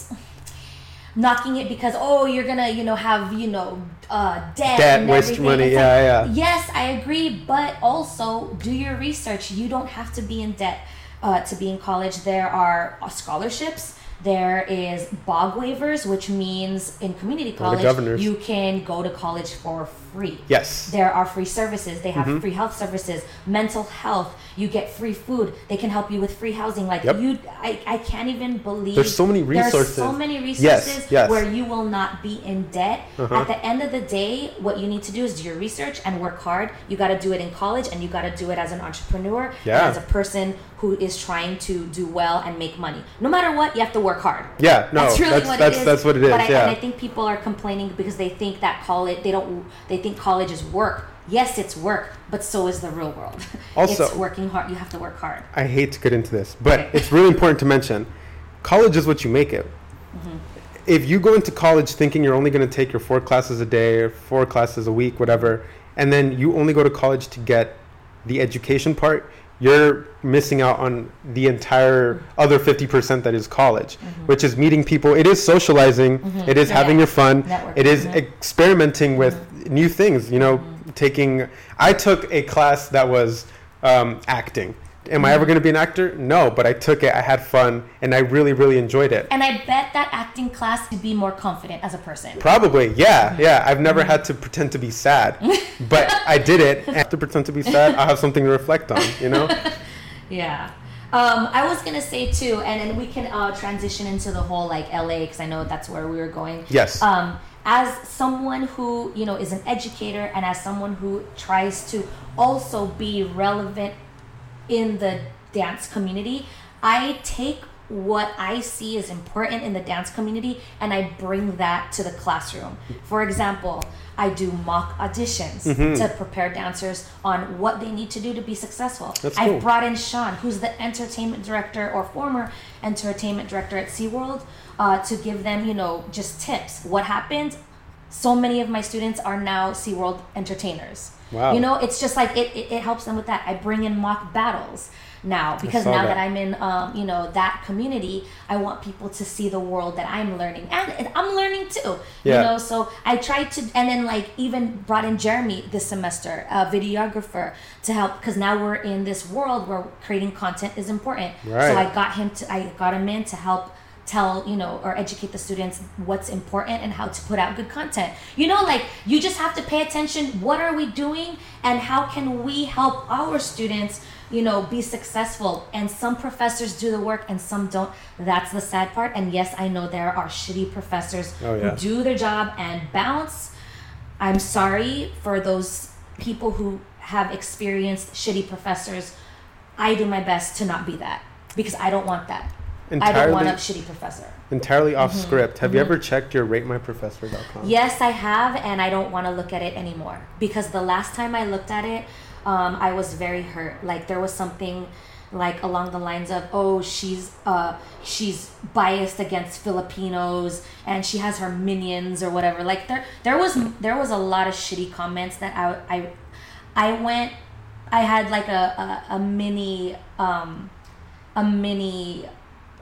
knocking it because oh you're gonna you know have you know uh, debt, debt and waste money It's yeah like, yeah Yes, I agree, but also do your research. You don't have to be in debt uh, to be in college. There are scholarships. There is bog waivers, which means in community college you can go to college for free. Yes. There are free services. They have Mm-hmm. free health services, mental health. You get free food. They can help you with free housing. Like Yep. you, I, I can't even believe. There's so many resources. There's so many resources Yes, yes. where you will not be in debt. Uh-huh. At the end of the day, what you need to do is do your research and work hard. You got to do it in college, and you got to do it as an entrepreneur Yeah. as a person who is trying to do well and make money. No matter what, you have to work hard. Yeah, no, that's really that's what that's it is. that's what it is. But I, yeah. and I think people are complaining because they think that college they don't they think college is work. Yes, it's work, but so is the real world. Also- it's working hard. You have to work hard. I hate to get into this, but Okay. it's really important to mention college is what you make it. Mm-hmm. If you go into college thinking you're only going to take your four classes a day or four classes a week, whatever, and then you only go to college to get the education part, you're missing out on the entire other 50% that is college, which is meeting people. It is socializing, it is Mm-hmm. Yeah. having your fun, Networking, it is mhm. experimenting with new things, you know, Mm-hmm. taking. I took a class that was um, acting. Am I ever going to be an actor? No, but I took it. I had fun, and I really, really enjoyed it. And I bet that acting class to be more confident as a person. Probably, yeah, yeah. I've never had to pretend to be sad, but I did it. And to pretend to be sad, I'll have something to reflect on. You know? Yeah. Um, I was gonna say too, and then we can uh, transition into the whole like LA because I know that's where we were going. Yes. Um, as someone who you know is an educator and as someone who tries to also be relevant in the dance community, I take what I see is important in the dance community and I bring that to the classroom. For example, I do mock auditions Mm-hmm. to prepare dancers on what they need to do to be successful. That's I cool. brought in Sean, who's the entertainment director or former entertainment director at SeaWorld, uh, to give them, you know, just tips. What happened? So many of my students are now SeaWorld entertainers. Wow. You know, it's just like it, it, it helps them with that. I bring in mock battles now because now that. that. I'm in, um, you know, that community, I want people to see the world that I'm learning, and, and I'm learning too. Yeah. You know, so I tried to, and then like even brought in Jeremy this semester, a videographer, to help because now we're in this world where creating content is important. Right. So I got him to, I got him in to help tell you know or educate the students what's important and how to put out good content. You know like you just have to pay attention. What are we doing? And how can we help our students you know be successful? And some professors do the work and some don't. That's the sad part. And yes i know there are shitty professors Oh, yeah. who do their job and bounce. I'm sorry for those people who have experienced shitty professors. I do my best to not be that because i don't want that I don't want a Entirely, shitty professor. entirely off Mm-hmm. script. Have you ever checked your ratemyprofessor.com? Yes, I have, and I don't want to look at it anymore because the last time I looked at it, um, I was very hurt. Like there was something like along the lines of, "Oh, she's uh, she's biased against Filipinos, and she has her minions or whatever." Like there there was there was a lot of shitty comments that I I I went. I had like a a, a mini um, a mini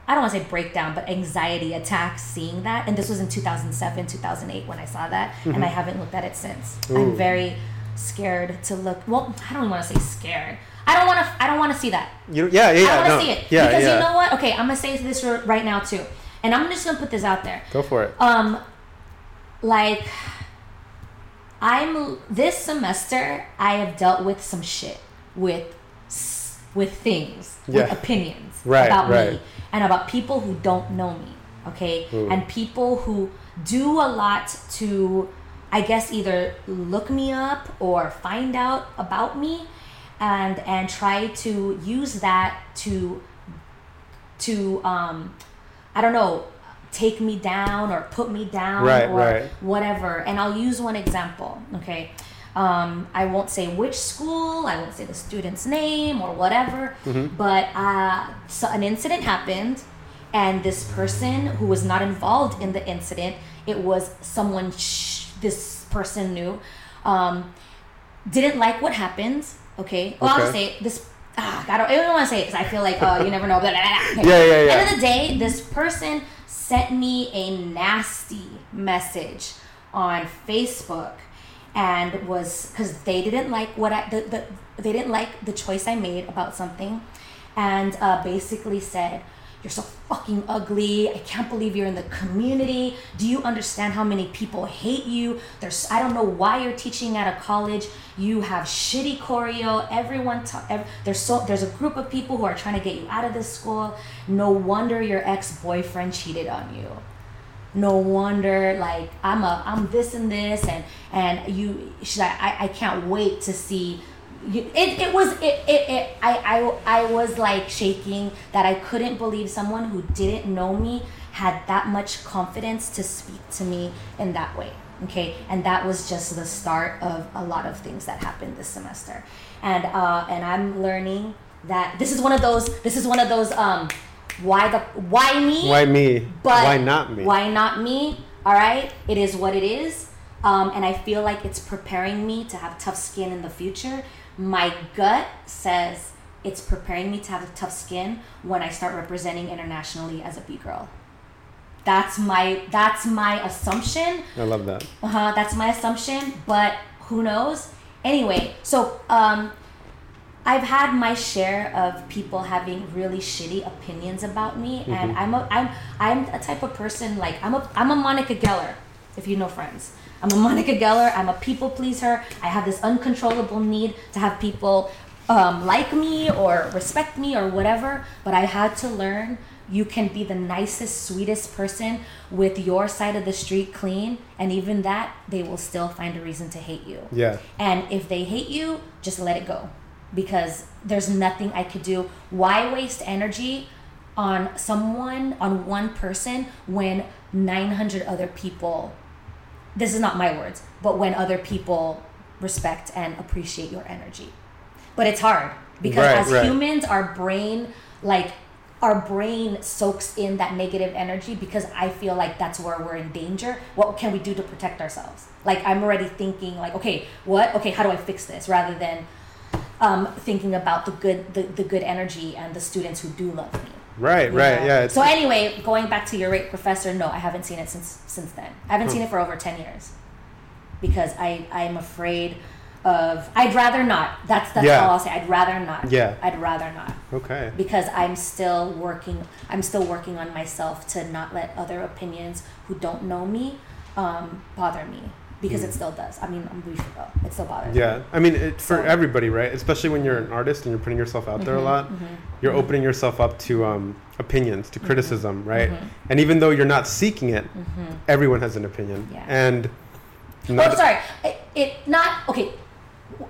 I don't want to say breakdown, but anxiety attacks seeing that. And this was in 2007, 2008 when I saw that. And I haven't looked at it since. Ooh. I'm very scared to look. Well, I don't want to say scared. I don't want to. I don't want to see that. You, yeah, yeah, yeah. I don't want to no. see it Yeah, because yeah. you know what? Okay, I'm gonna say this right now too, and I'm just gonna put this out there. Go for it. Um, like, I'm this semester. I have dealt with some shit with with things, with opinions Right, about right. me and about people who don't know me. Okay, Ooh. and people who do a lot to, I guess, either look me up or find out about me, and and try to use that to to um I don't know take me down or put me down Right, or right. whatever and I'll use one example okay um, I won't say which school I won't say the student's name or whatever Mm-hmm. but uh, so an incident happened and this person who was not involved in the incident it was someone sh- this person knew um, didn't like what happened. Okay. Well, I'll just say it. this. Ah, I don't. I don't want to say it because I feel like uh, you never know. Blah, blah, blah. Okay. Yeah, yeah, yeah. End of the day, this person sent me a nasty message on Facebook, and was because they didn't like what I the, the they didn't like the choice I made about something, and uh, basically said, you're so fucking ugly. I can't believe you're in the community. Do you understand how many people hate you? There's I don't know why you're teaching at a college. You have shitty choreo. Everyone there's so there's a group of people who are trying to get you out of this school. No wonder your ex-boyfriend cheated on you. No wonder like I'm a I'm this and this and and you should I I, I can't wait to see you, it, it was it, it, it I, I I was like shaking that I couldn't believe someone who didn't know me had that much confidence to speak to me in that way okay? And that was just the start of a lot of things that happened this semester. And uh and I'm learning that this is one of those this is one of those um why the why me Why me? but Why not me? Why not me? All right, it is what it is, um, and I feel like it's preparing me to have tough skin in the future. My gut says it's preparing me to have a tough skin when I start representing internationally as a B girl. That's my that's my assumption. I love that. Uh-huh, that's my assumption, but who knows? Anyway, so um, I've had my share of people having really shitty opinions about me, and I'm a I'm I'm a type of person like I'm a I'm a Monica Geller, if you know Friends. I'm a Monica Geller. I'm a people pleaser. I have this uncontrollable need to have people um, like me or respect me or whatever. But I had to learn you can be the nicest, sweetest person with your side of the street clean, and even that, they will still find a reason to hate you. Yeah. And if they hate you, just let it go because there's nothing I could do. Why waste energy on someone, on one person, when 900 other people, this is not my words, but when other people respect and appreciate your energy? But it's hard because Right, as right. humans, our brain, like, our brain soaks in that negative energy because I feel like that's where we're in danger. What can we do to protect ourselves? Like I'm already thinking like, okay, what? Okay, how do I fix this? Rather than um, thinking about the good, the, the good energy and the students who do love me. Right, right. Yeah. So anyway, going back to your rate professor, no, I haven't seen it since since then. I haven't seen it for over ten years because I I'm afraid of. I'd rather not. That's that's Yeah. all I'll say. I'd rather not. Yeah. I'd rather not okay. because I'm still working. I'm still working on myself to not let other opinions who don't know me um, bother me because hmm. it still does. I mean, I'm. It still bothers. me. Hmm. Yeah, I mean, it, for So- everybody, right? Especially when you're an artist and you're putting yourself out there a mm-hmm, lot, mm-hmm. you're opening yourself up to um, opinions, to mm-hmm, criticism, right? And even though you're not seeking it, everyone has an opinion. Yeah. And Oh, not, sorry. It, it not okay.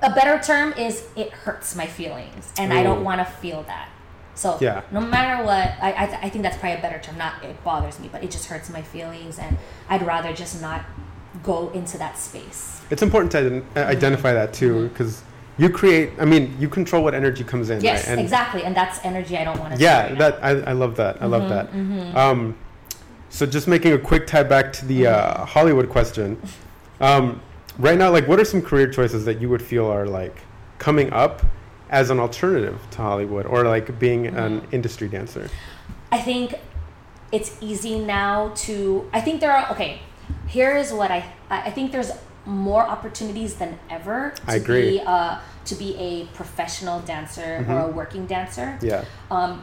A better term is it hurts my feelings, and I don't want to feel that. So Yeah. no matter what, I, I I think that's probably a better term. Not it bothers me, but it just hurts my feelings, and I'd rather just not go into that space. it's important to ident- uh, identify that too, because you create. I mean, you control what energy comes in. Yes, right? And exactly, and that's energy I don't want to. Yeah, that I, I love that. I love Mm-hmm, that. Um, so just making a quick tie back to the uh, Hollywood question. Um, right now, like, what are some career choices that you would feel are like coming up as an alternative to Hollywood, or like being an Mm-hmm. industry dancer? I think it's easy now to. I think there are okay. Here is what I. I think there's more opportunities than ever to I agree. be uh, to be a professional dancer or a working dancer. Yeah, Um,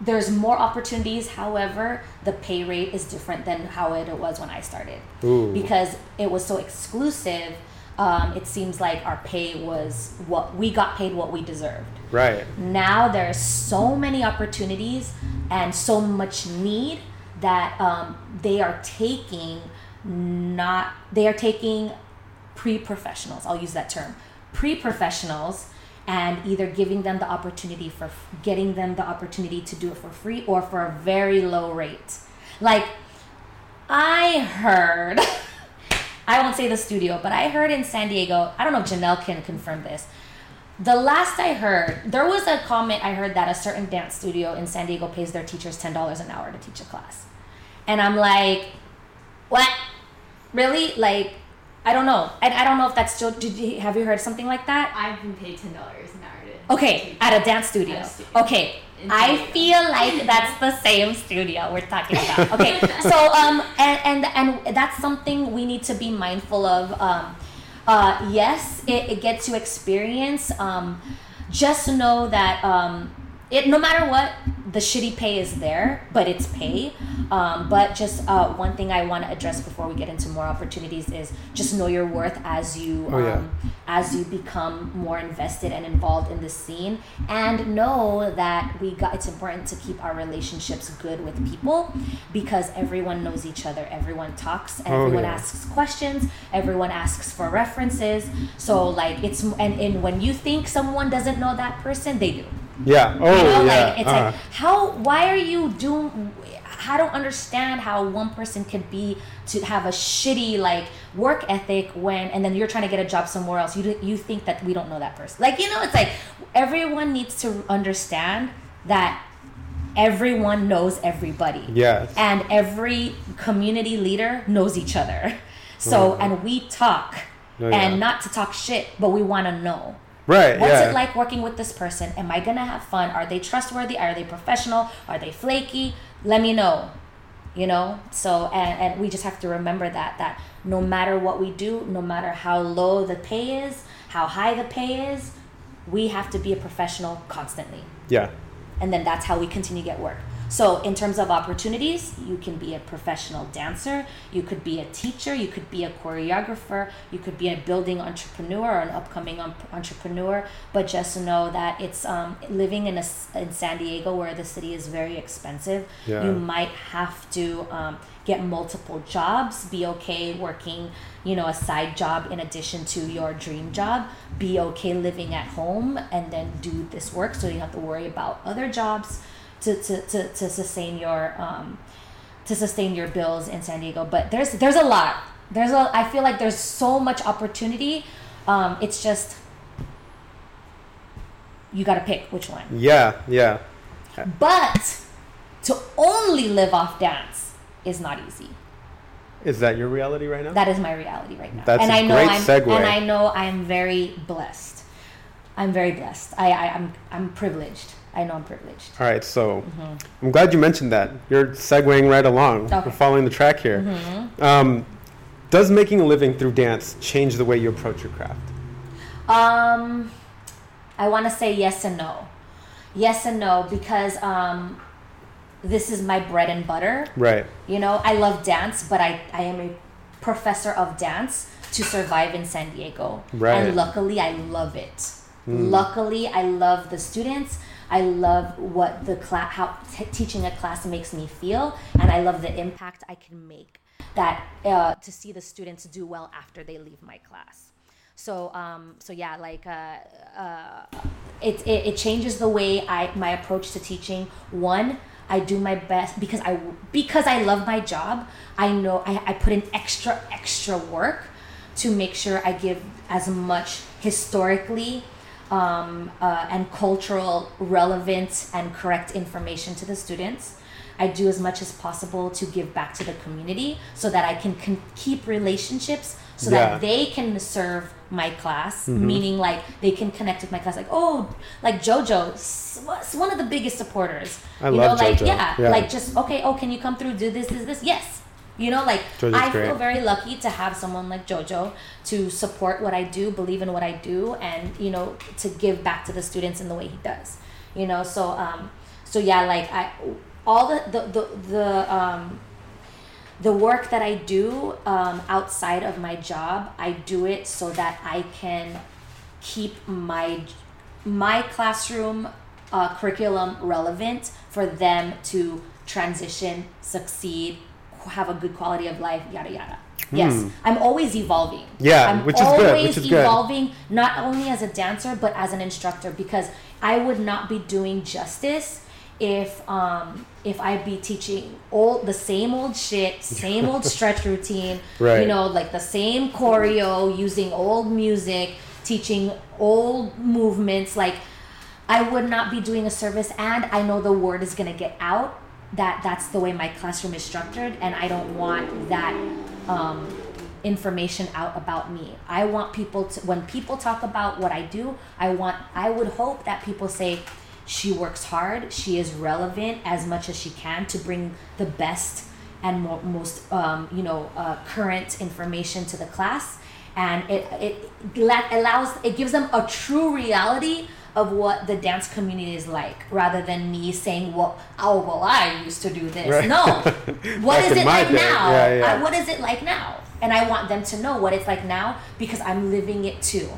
there's more opportunities. However, the pay rate is different than how it was when I started Ooh. because it was so exclusive. Um, it seems like our pay was what we got paid what we deserved right. now there's so many opportunities and so much need that um, they are taking not they are taking pre-professionals i'll use that term pre-professionals and either giving them the opportunity for getting them the opportunity to do it for free or for a very low rate. Like i heard i won't say the studio but i heard in san diego i don't know if janelle can confirm this. The last I heard, there was a comment I heard that a certain dance studio in San Diego pays their teachers ten dollars an hour to teach a class, and I'm like, what? Really? Like, I don't know, and I don't know if that's still. Did you, have you heard something like that? I've been paid ten dollars an hour. Okay, at a dance studio. A studio. Okay, In I feel like that's the same studio we're talking about. Okay, so um, and and and that's something we need to be mindful of. Um, uh, yes, it, it gets you experience. Um, just know that um, it no matter what, the shitty pay is there, but it's pay. Um, but just uh, one thing I want to address before we get into more opportunities is just know your worth as you Oh, yeah. um, as you become more invested and involved in the scene, and know that we got. It's important to keep our relationships good with people because everyone knows each other. Everyone talks. Oh, Everyone yeah. asks questions. Everyone asks for references. So like it's and, and when you think someone doesn't know that person, they do. Yeah. Oh, You know, yeah. like it's uh-huh. like how why are you doing I don't understand how one person could be to have a shitty like work ethic when and then you're trying to get a job somewhere else. You you think that we don't know that person. Like you know it's like everyone needs to understand that everyone knows everybody. Yes. And every community leader knows each other. So and we talk Oh, yeah. and not to talk shit, but we want to know. Right. What's yeah. it like working with this person? Am I gonna have fun? Are they trustworthy? Are they professional? Are they flaky? Let me know. You know. So and and we just have to remember that that no matter what we do, no matter how low the pay is, how high the pay is, we have to be a professional constantly, Yeah. and then that's how we continue to get work. So in terms of opportunities, you can be a professional dancer, you could be a teacher, you could be a choreographer, you could be a building entrepreneur or an upcoming entrepreneur. But just know that it's um, living in a in San Diego where the city is very expensive. Yeah. You might have to um, get multiple jobs. Be okay working, you know, a side job in addition to your dream job. Be okay living at home and then do this work so you don't have to worry about other jobs to, to, to, to sustain your um, to sustain your bills in San Diego. But there's there's a lot. There's a I feel like there's so much opportunity. Um, it's just you got to pick which one. Yeah. Yeah. But to only live off dance is not easy. Is that your reality right now? That is my reality right now. That's and a I know great I'm segue. and I know I'm very blessed. I'm very blessed. I, I I'm I'm privileged. I know I'm privileged. All right. So I'm glad you mentioned that. You're segueing right along. Mm-hmm. Okay. We're following the track here. Mm-hmm. Um, does making a living through dance change the way you approach your craft? Um, I want to say yes and no. Yes and no because um, this is my bread and butter. Right. You know, I love dance, but I, I am a professor of dance to survive in San Diego. Right. And luckily, I love it. Luckily, I love the students. I love what the class, how t- teaching a class makes me feel, and I love the impact I can make. That uh, to see the students do well after they leave my class. So, um, so yeah, like uh, uh, it, it it changes the way I my approach to teaching. One, I do my best because I because I love my job. I know I, I put in extra extra work to make sure I give as much historically um, uh, and cultural relevant and correct information to the students. I do as much as possible to give back to the community so that I can con- keep relationships so Yeah. that they can serve my class, Mm-hmm. meaning like they can connect with my class. Like, oh, like JoJo, s- was one of the biggest supporters. I you love know, like JoJo. yeah, Yeah. like just okay. Oh, can you come through? Do this, this, this. Yes. You know, like JoJo's I great. feel very lucky to have someone like JoJo to support what I do, believe in what I do, and you know to give back to the students in the way he does. You know, so um, so yeah, like I all the the the, the um the work that I do um, outside of my job, I do it so that I can keep my my classroom uh, curriculum relevant for them to transition, succeed, have a good quality of life, yada yada. Yes, I'm always evolving. Hmm. Yeah, I'm which is good, always which is good. evolving, not only as a dancer but as an instructor, because I would not be doing justice if um if I'd be teaching all the same old shit, same old stretch routine, Right. you know, like the same choreo, using old music, teaching old movements, like I would not be doing a service and I know the word is going to get out that that's the way my classroom is structured and I don't want that um, information out about me. I want people to when people talk about what I do, I want I would hope that people say she works hard, she is relevant as much as she can to bring the best and mo- most um, you know uh, current information to the class and it it allows it gives them a true reality of what the dance community is like rather than me saying well oh well i used to do this Right. no what is it like day. now Yeah, yeah. I- what is it like now and i want them to know what it's like now because i'm living it too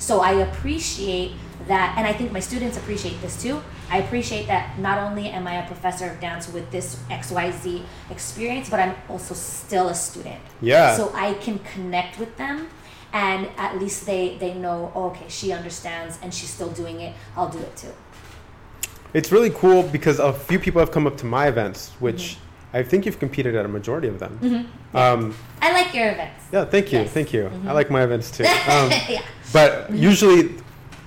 so I appreciate that, and I think my students appreciate this too. I appreciate that not only am I a professor of dance with this XYZ experience, but I'm also still a student. Yeah. So I can connect with them, and at least they they know, oh, okay, she understands, and she's still doing it. I'll do it too. It's really cool because a few people have come up to my events, which Mm-hmm. I think you've competed at a majority of them. Um, I like your events. yeah, thank you, Yes. Mm-hmm. thank you. I like my events too. Um, yeah. but usually,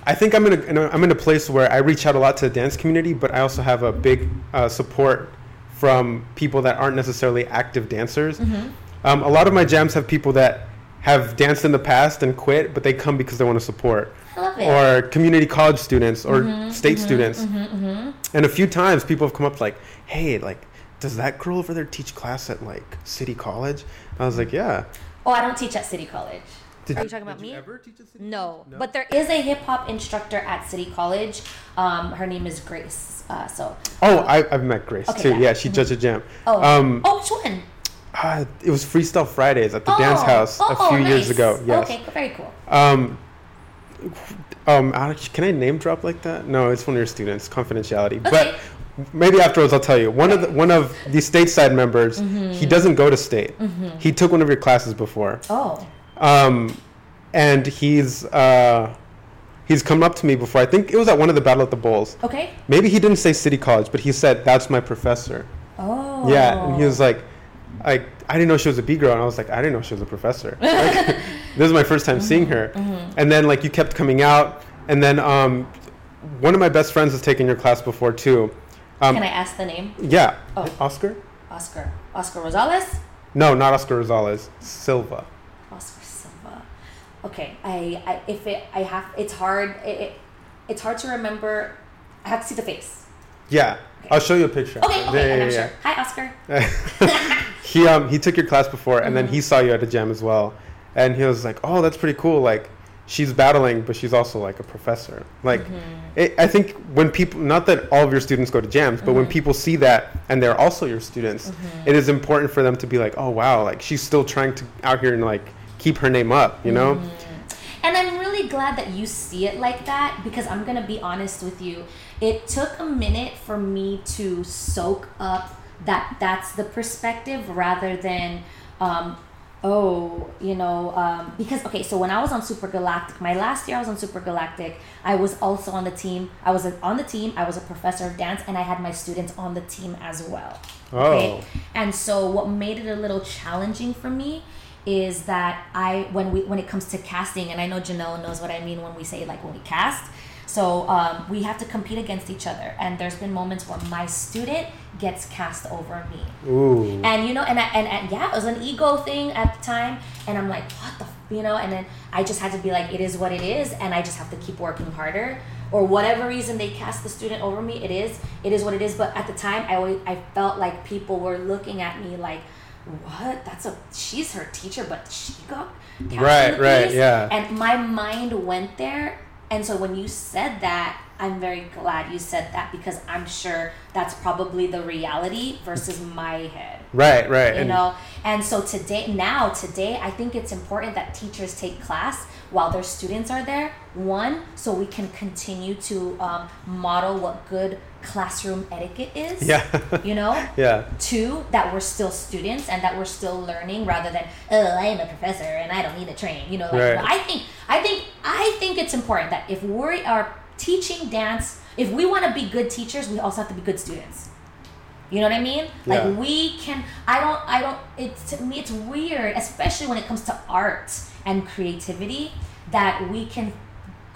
I think I'm in a, in a I'm in a place where I reach out a lot to the dance community, but I also have a big uh, support from people that aren't necessarily active dancers. Mm-hmm. Um, a lot of my jams have people that have danced in the past and quit, but they come because they want to support. I love it. Or community college students or Mm-hmm, state students. And a few times people have come up like, hey, like, does that girl over there teach class at like City College? I was like, yeah. oh, I don't teach at City College. Did Are you talking about me? ever teach at City No, No? but there is a hip hop instructor at City College. Um, her name is Grace. Uh, so. Oh, I, I've met Grace Okay, too. yeah. Yeah, she judged a jam. Oh. Um, oh, which one? Ah, it was Freestyle Fridays at the oh, dance house a oh, few years ago. Yes. Okay, very cool. Um, um, can I name drop like that? No, it's one of your students. Confidentiality. Okay. But maybe afterwards I'll tell you. One of the, one of the stateside members, Mm-hmm. he doesn't go to state. He took one of your classes before. Oh. Um, and he's uh, he's come up to me before. I think it was at one of the Battle at the Bulls. Okay. Maybe he didn't say City College, but he said that's my professor. Oh. Yeah, and he was like, I I didn't know she was a B girl, and I was like, I didn't know she was a professor. Like, this is my first time seeing her. Mm-hmm. And then like you kept coming out, and then um, one of my best friends has taken your class before too. Um, Can I ask the name? yeah, Oh. Oscar? Oscar. Oscar Rosales. No, not Oscar Rosales. Silva. Oscar Silva. Okay. I, I if it I have it's hard it, it it's hard to remember. I have to see the face. Yeah, I'll show you a picture. Okay. Okay. Yeah, yeah, yeah. sure. Hi, Oscar. he um he took your class before and then he Mm-hmm. saw you at a jam as well and he was like oh that's pretty cool like she's battling but she's also like a professor like Mm-hmm. it, i think when people not that all of your students go to jams but Mm-hmm. when people see that and they're also your students it is important for them to be like oh wow like she's still trying to out here and like keep her name up you know Mm-hmm. And I'm really glad that you see it like that because I'm going to be honest with you. It took a minute for me to soak up that that's the perspective rather than, um, oh, you know, um, because, okay, so when I was on Super Galactic, my last year I was on Super Galactic, I was also on the team. I was on the team, I was a professor of dance, and I had my students on the team as well. Oh. And so what made it a little challenging for me is that I when we when it comes to casting, and I know Janelle knows what I mean when we say like when we cast. So um, we have to compete against each other, and there's been moments where my student gets cast over me, ooh and you know, and I, and, and yeah, it was an ego thing at the time, and I'm like, what the, f-? you know, and then I just had to be like, it is what it is, and I just have to keep working harder, or whatever reason they cast the student over me, it is, it is what it is. But at the time, I always, I felt like people were looking at me like, what? That's a, she's her teacher, but she got Right, right, piece?" yeah. And my mind went there, and so when you said that. I'm very glad you said that because I'm sure that's probably the reality versus my head right right you and know and so today now today i think it's important that teachers take class while their students are there one so we can continue to um, model what good classroom etiquette is yeah you know yeah two that we're still students and that we're still learning rather than oh i am a professor and i don't need to train you know like Right. i think i think i think it's important that if we are teaching dance if we want to be good teachers we also have to be good students you know what I mean? Yeah. Like we can. I don't. I don't. It's to me. It's weird, especially when it comes to art and creativity, that we can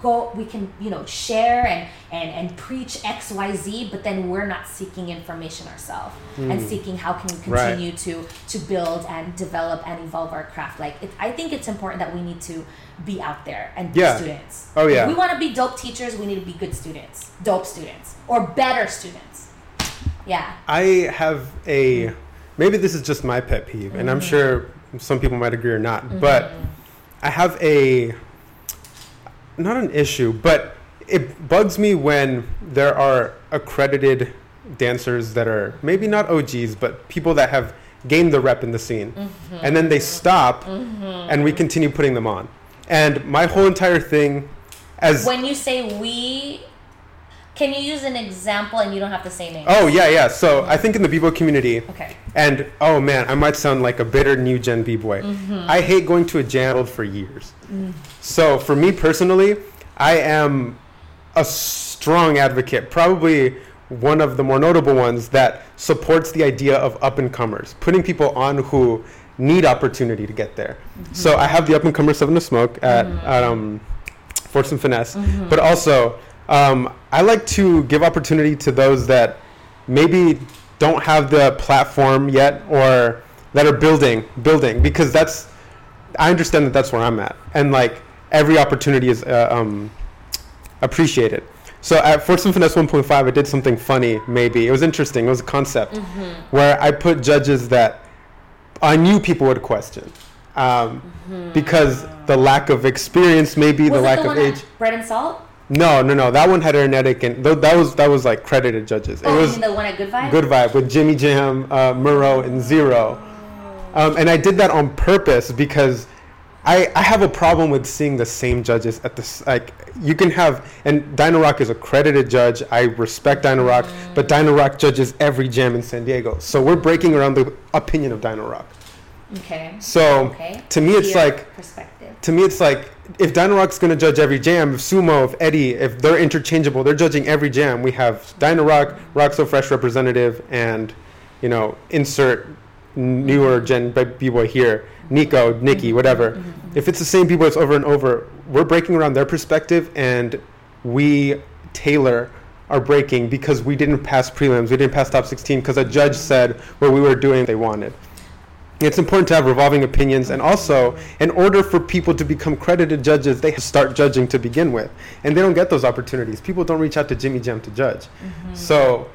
go. We can you know share and and and preach X Y Z, but then we're not seeking information ourselves and seeking how can we Hmm. Right. continue to to build and develop and evolve our craft. Like it, I think it's important that we need to be out there and be Yeah. students. Oh, yeah. If we want to be dope teachers. We need to be good students, dope students, or better students. Yeah. I have a maybe this is just my pet peeve, and I'm sure some people might agree or not, but I have a not an issue, but it bugs me when there are accredited dancers that are maybe not OGs, but people that have gained the rep in the scene, mm-hmm. and then they stop, mm-hmm. and we continue putting them on. And my whole entire thing, as When you say we, can you use an example and you don't have to say names? oh yeah yeah, so I think in the b-boy community, Okay. and oh man, I might sound like a bitter new gen b-boy. Mm-hmm. I hate going to a jam for years. Mm. So for me personally, I am a strong advocate, probably one of the more notable ones that supports the idea of up and comers, putting people on who need opportunity to get there. Mm-hmm. So I have the up and comer Seven to Smoke at, mm-hmm. at um, Force and Finesse, but also um, I like to give opportunity to those that maybe don't have the platform yet or that are building building because that's I understand that that's where I'm at and like every opportunity is uh, um, appreciated. So at Force and Finesse 1.5, I did something funny. Maybe it was interesting. It was a concept Mm-hmm. where I put judges that I knew people would question um, because the lack of experience, maybe Mm-hmm. Was the lack the of age. Bread and Salt? No, no, no. That one had Hernetic and th- that was that was like credited judges. It Oh, you was mean the one at Good Vibe? Good Vibe with Jimmy Jam, uh, Murrow, and Zero. Um, and I did that on purpose because I, I have a problem with seeing the same judges at this. Like you can have, and Dino Rock is a credited judge. I respect Dino Rock, but Dino Rock judges every jam in San Diego. So we're breaking around the opinion of Dino Rock. Okay. So Okay. to me, it's Your like to me, it's like if Dino Rock's going to judge every jam, if Sumo, if Eddie, if they're interchangeable, they're judging every jam. We have Dino Rock, So Fresh representative, and you know, insert newer gen b boy here, Nico, Nikki, whatever. If it's the same b boys over and over, we're breaking around their perspective, and we tailor our breaking because we didn't pass prelims, we didn't pass top 16 because a judge said what we were doing they wanted. It's important to have revolving opinions, and also, in order for people to become credited judges, they start judging to begin with, and they don't get those opportunities. People don't reach out to Jimmy Jam to judge. Mm-hmm. So,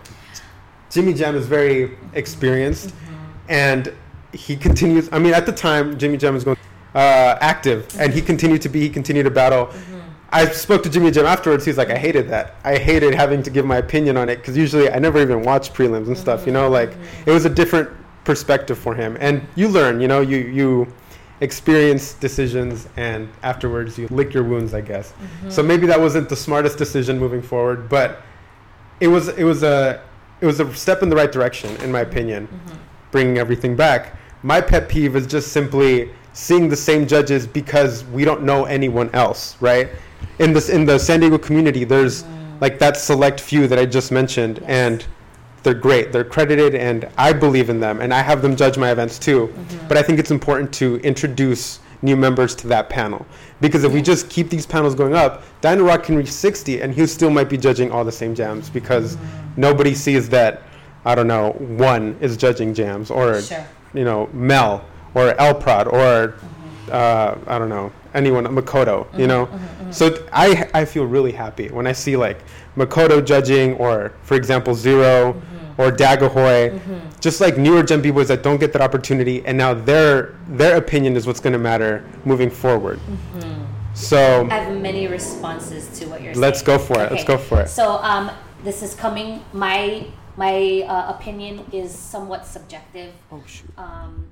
Jimmy Jam is very experienced, mm-hmm. and he continues. I mean, at the time, Jimmy Jam was going uh, active, and he continued to be. He continued to battle. Mm-hmm. I spoke to Jimmy Jam afterwards. He's like, I hated that. I hated having to give my opinion on it because usually I never even watch prelims and stuff. You know, like it was a different perspective for him. And you learn. You know, you you experience decisions, and afterwards you lick your wounds. I guess. Mm-hmm. So maybe that wasn't the smartest decision moving forward, but it was it was a it was a step in the right direction, in my opinion, mm-hmm. bringing everything back. My pet peeve is just simply seeing the same judges because we don't know anyone else, right? In this in the San Diego community, there's mm-hmm. like that select few that I just mentioned, Yes. and they're great. They're credited, and I believe in them, and I have them judge my events too. Mm-hmm. But I think it's important to introduce new members to that panel because if we just keep these panels going up, Dino Rock can reach 60, and he still might be judging all the same jams because mm-hmm. nobody sees that. I don't know. One is judging jams, or Sure. you know, Mel or El Prod or mm-hmm. uh, I don't know anyone Makoto. You know, so th- I I feel really happy when I see like Makoto judging or for example 0 or Dagahoy, just like newer Gen B boys that don't get that opportunity, and now their their opinion is what's going to matter moving forward. So I have many responses to what you're saying. Let's go for it. Let's go for it. So, um, this is coming. My my uh, opinion is somewhat subjective. oh shoot. Um,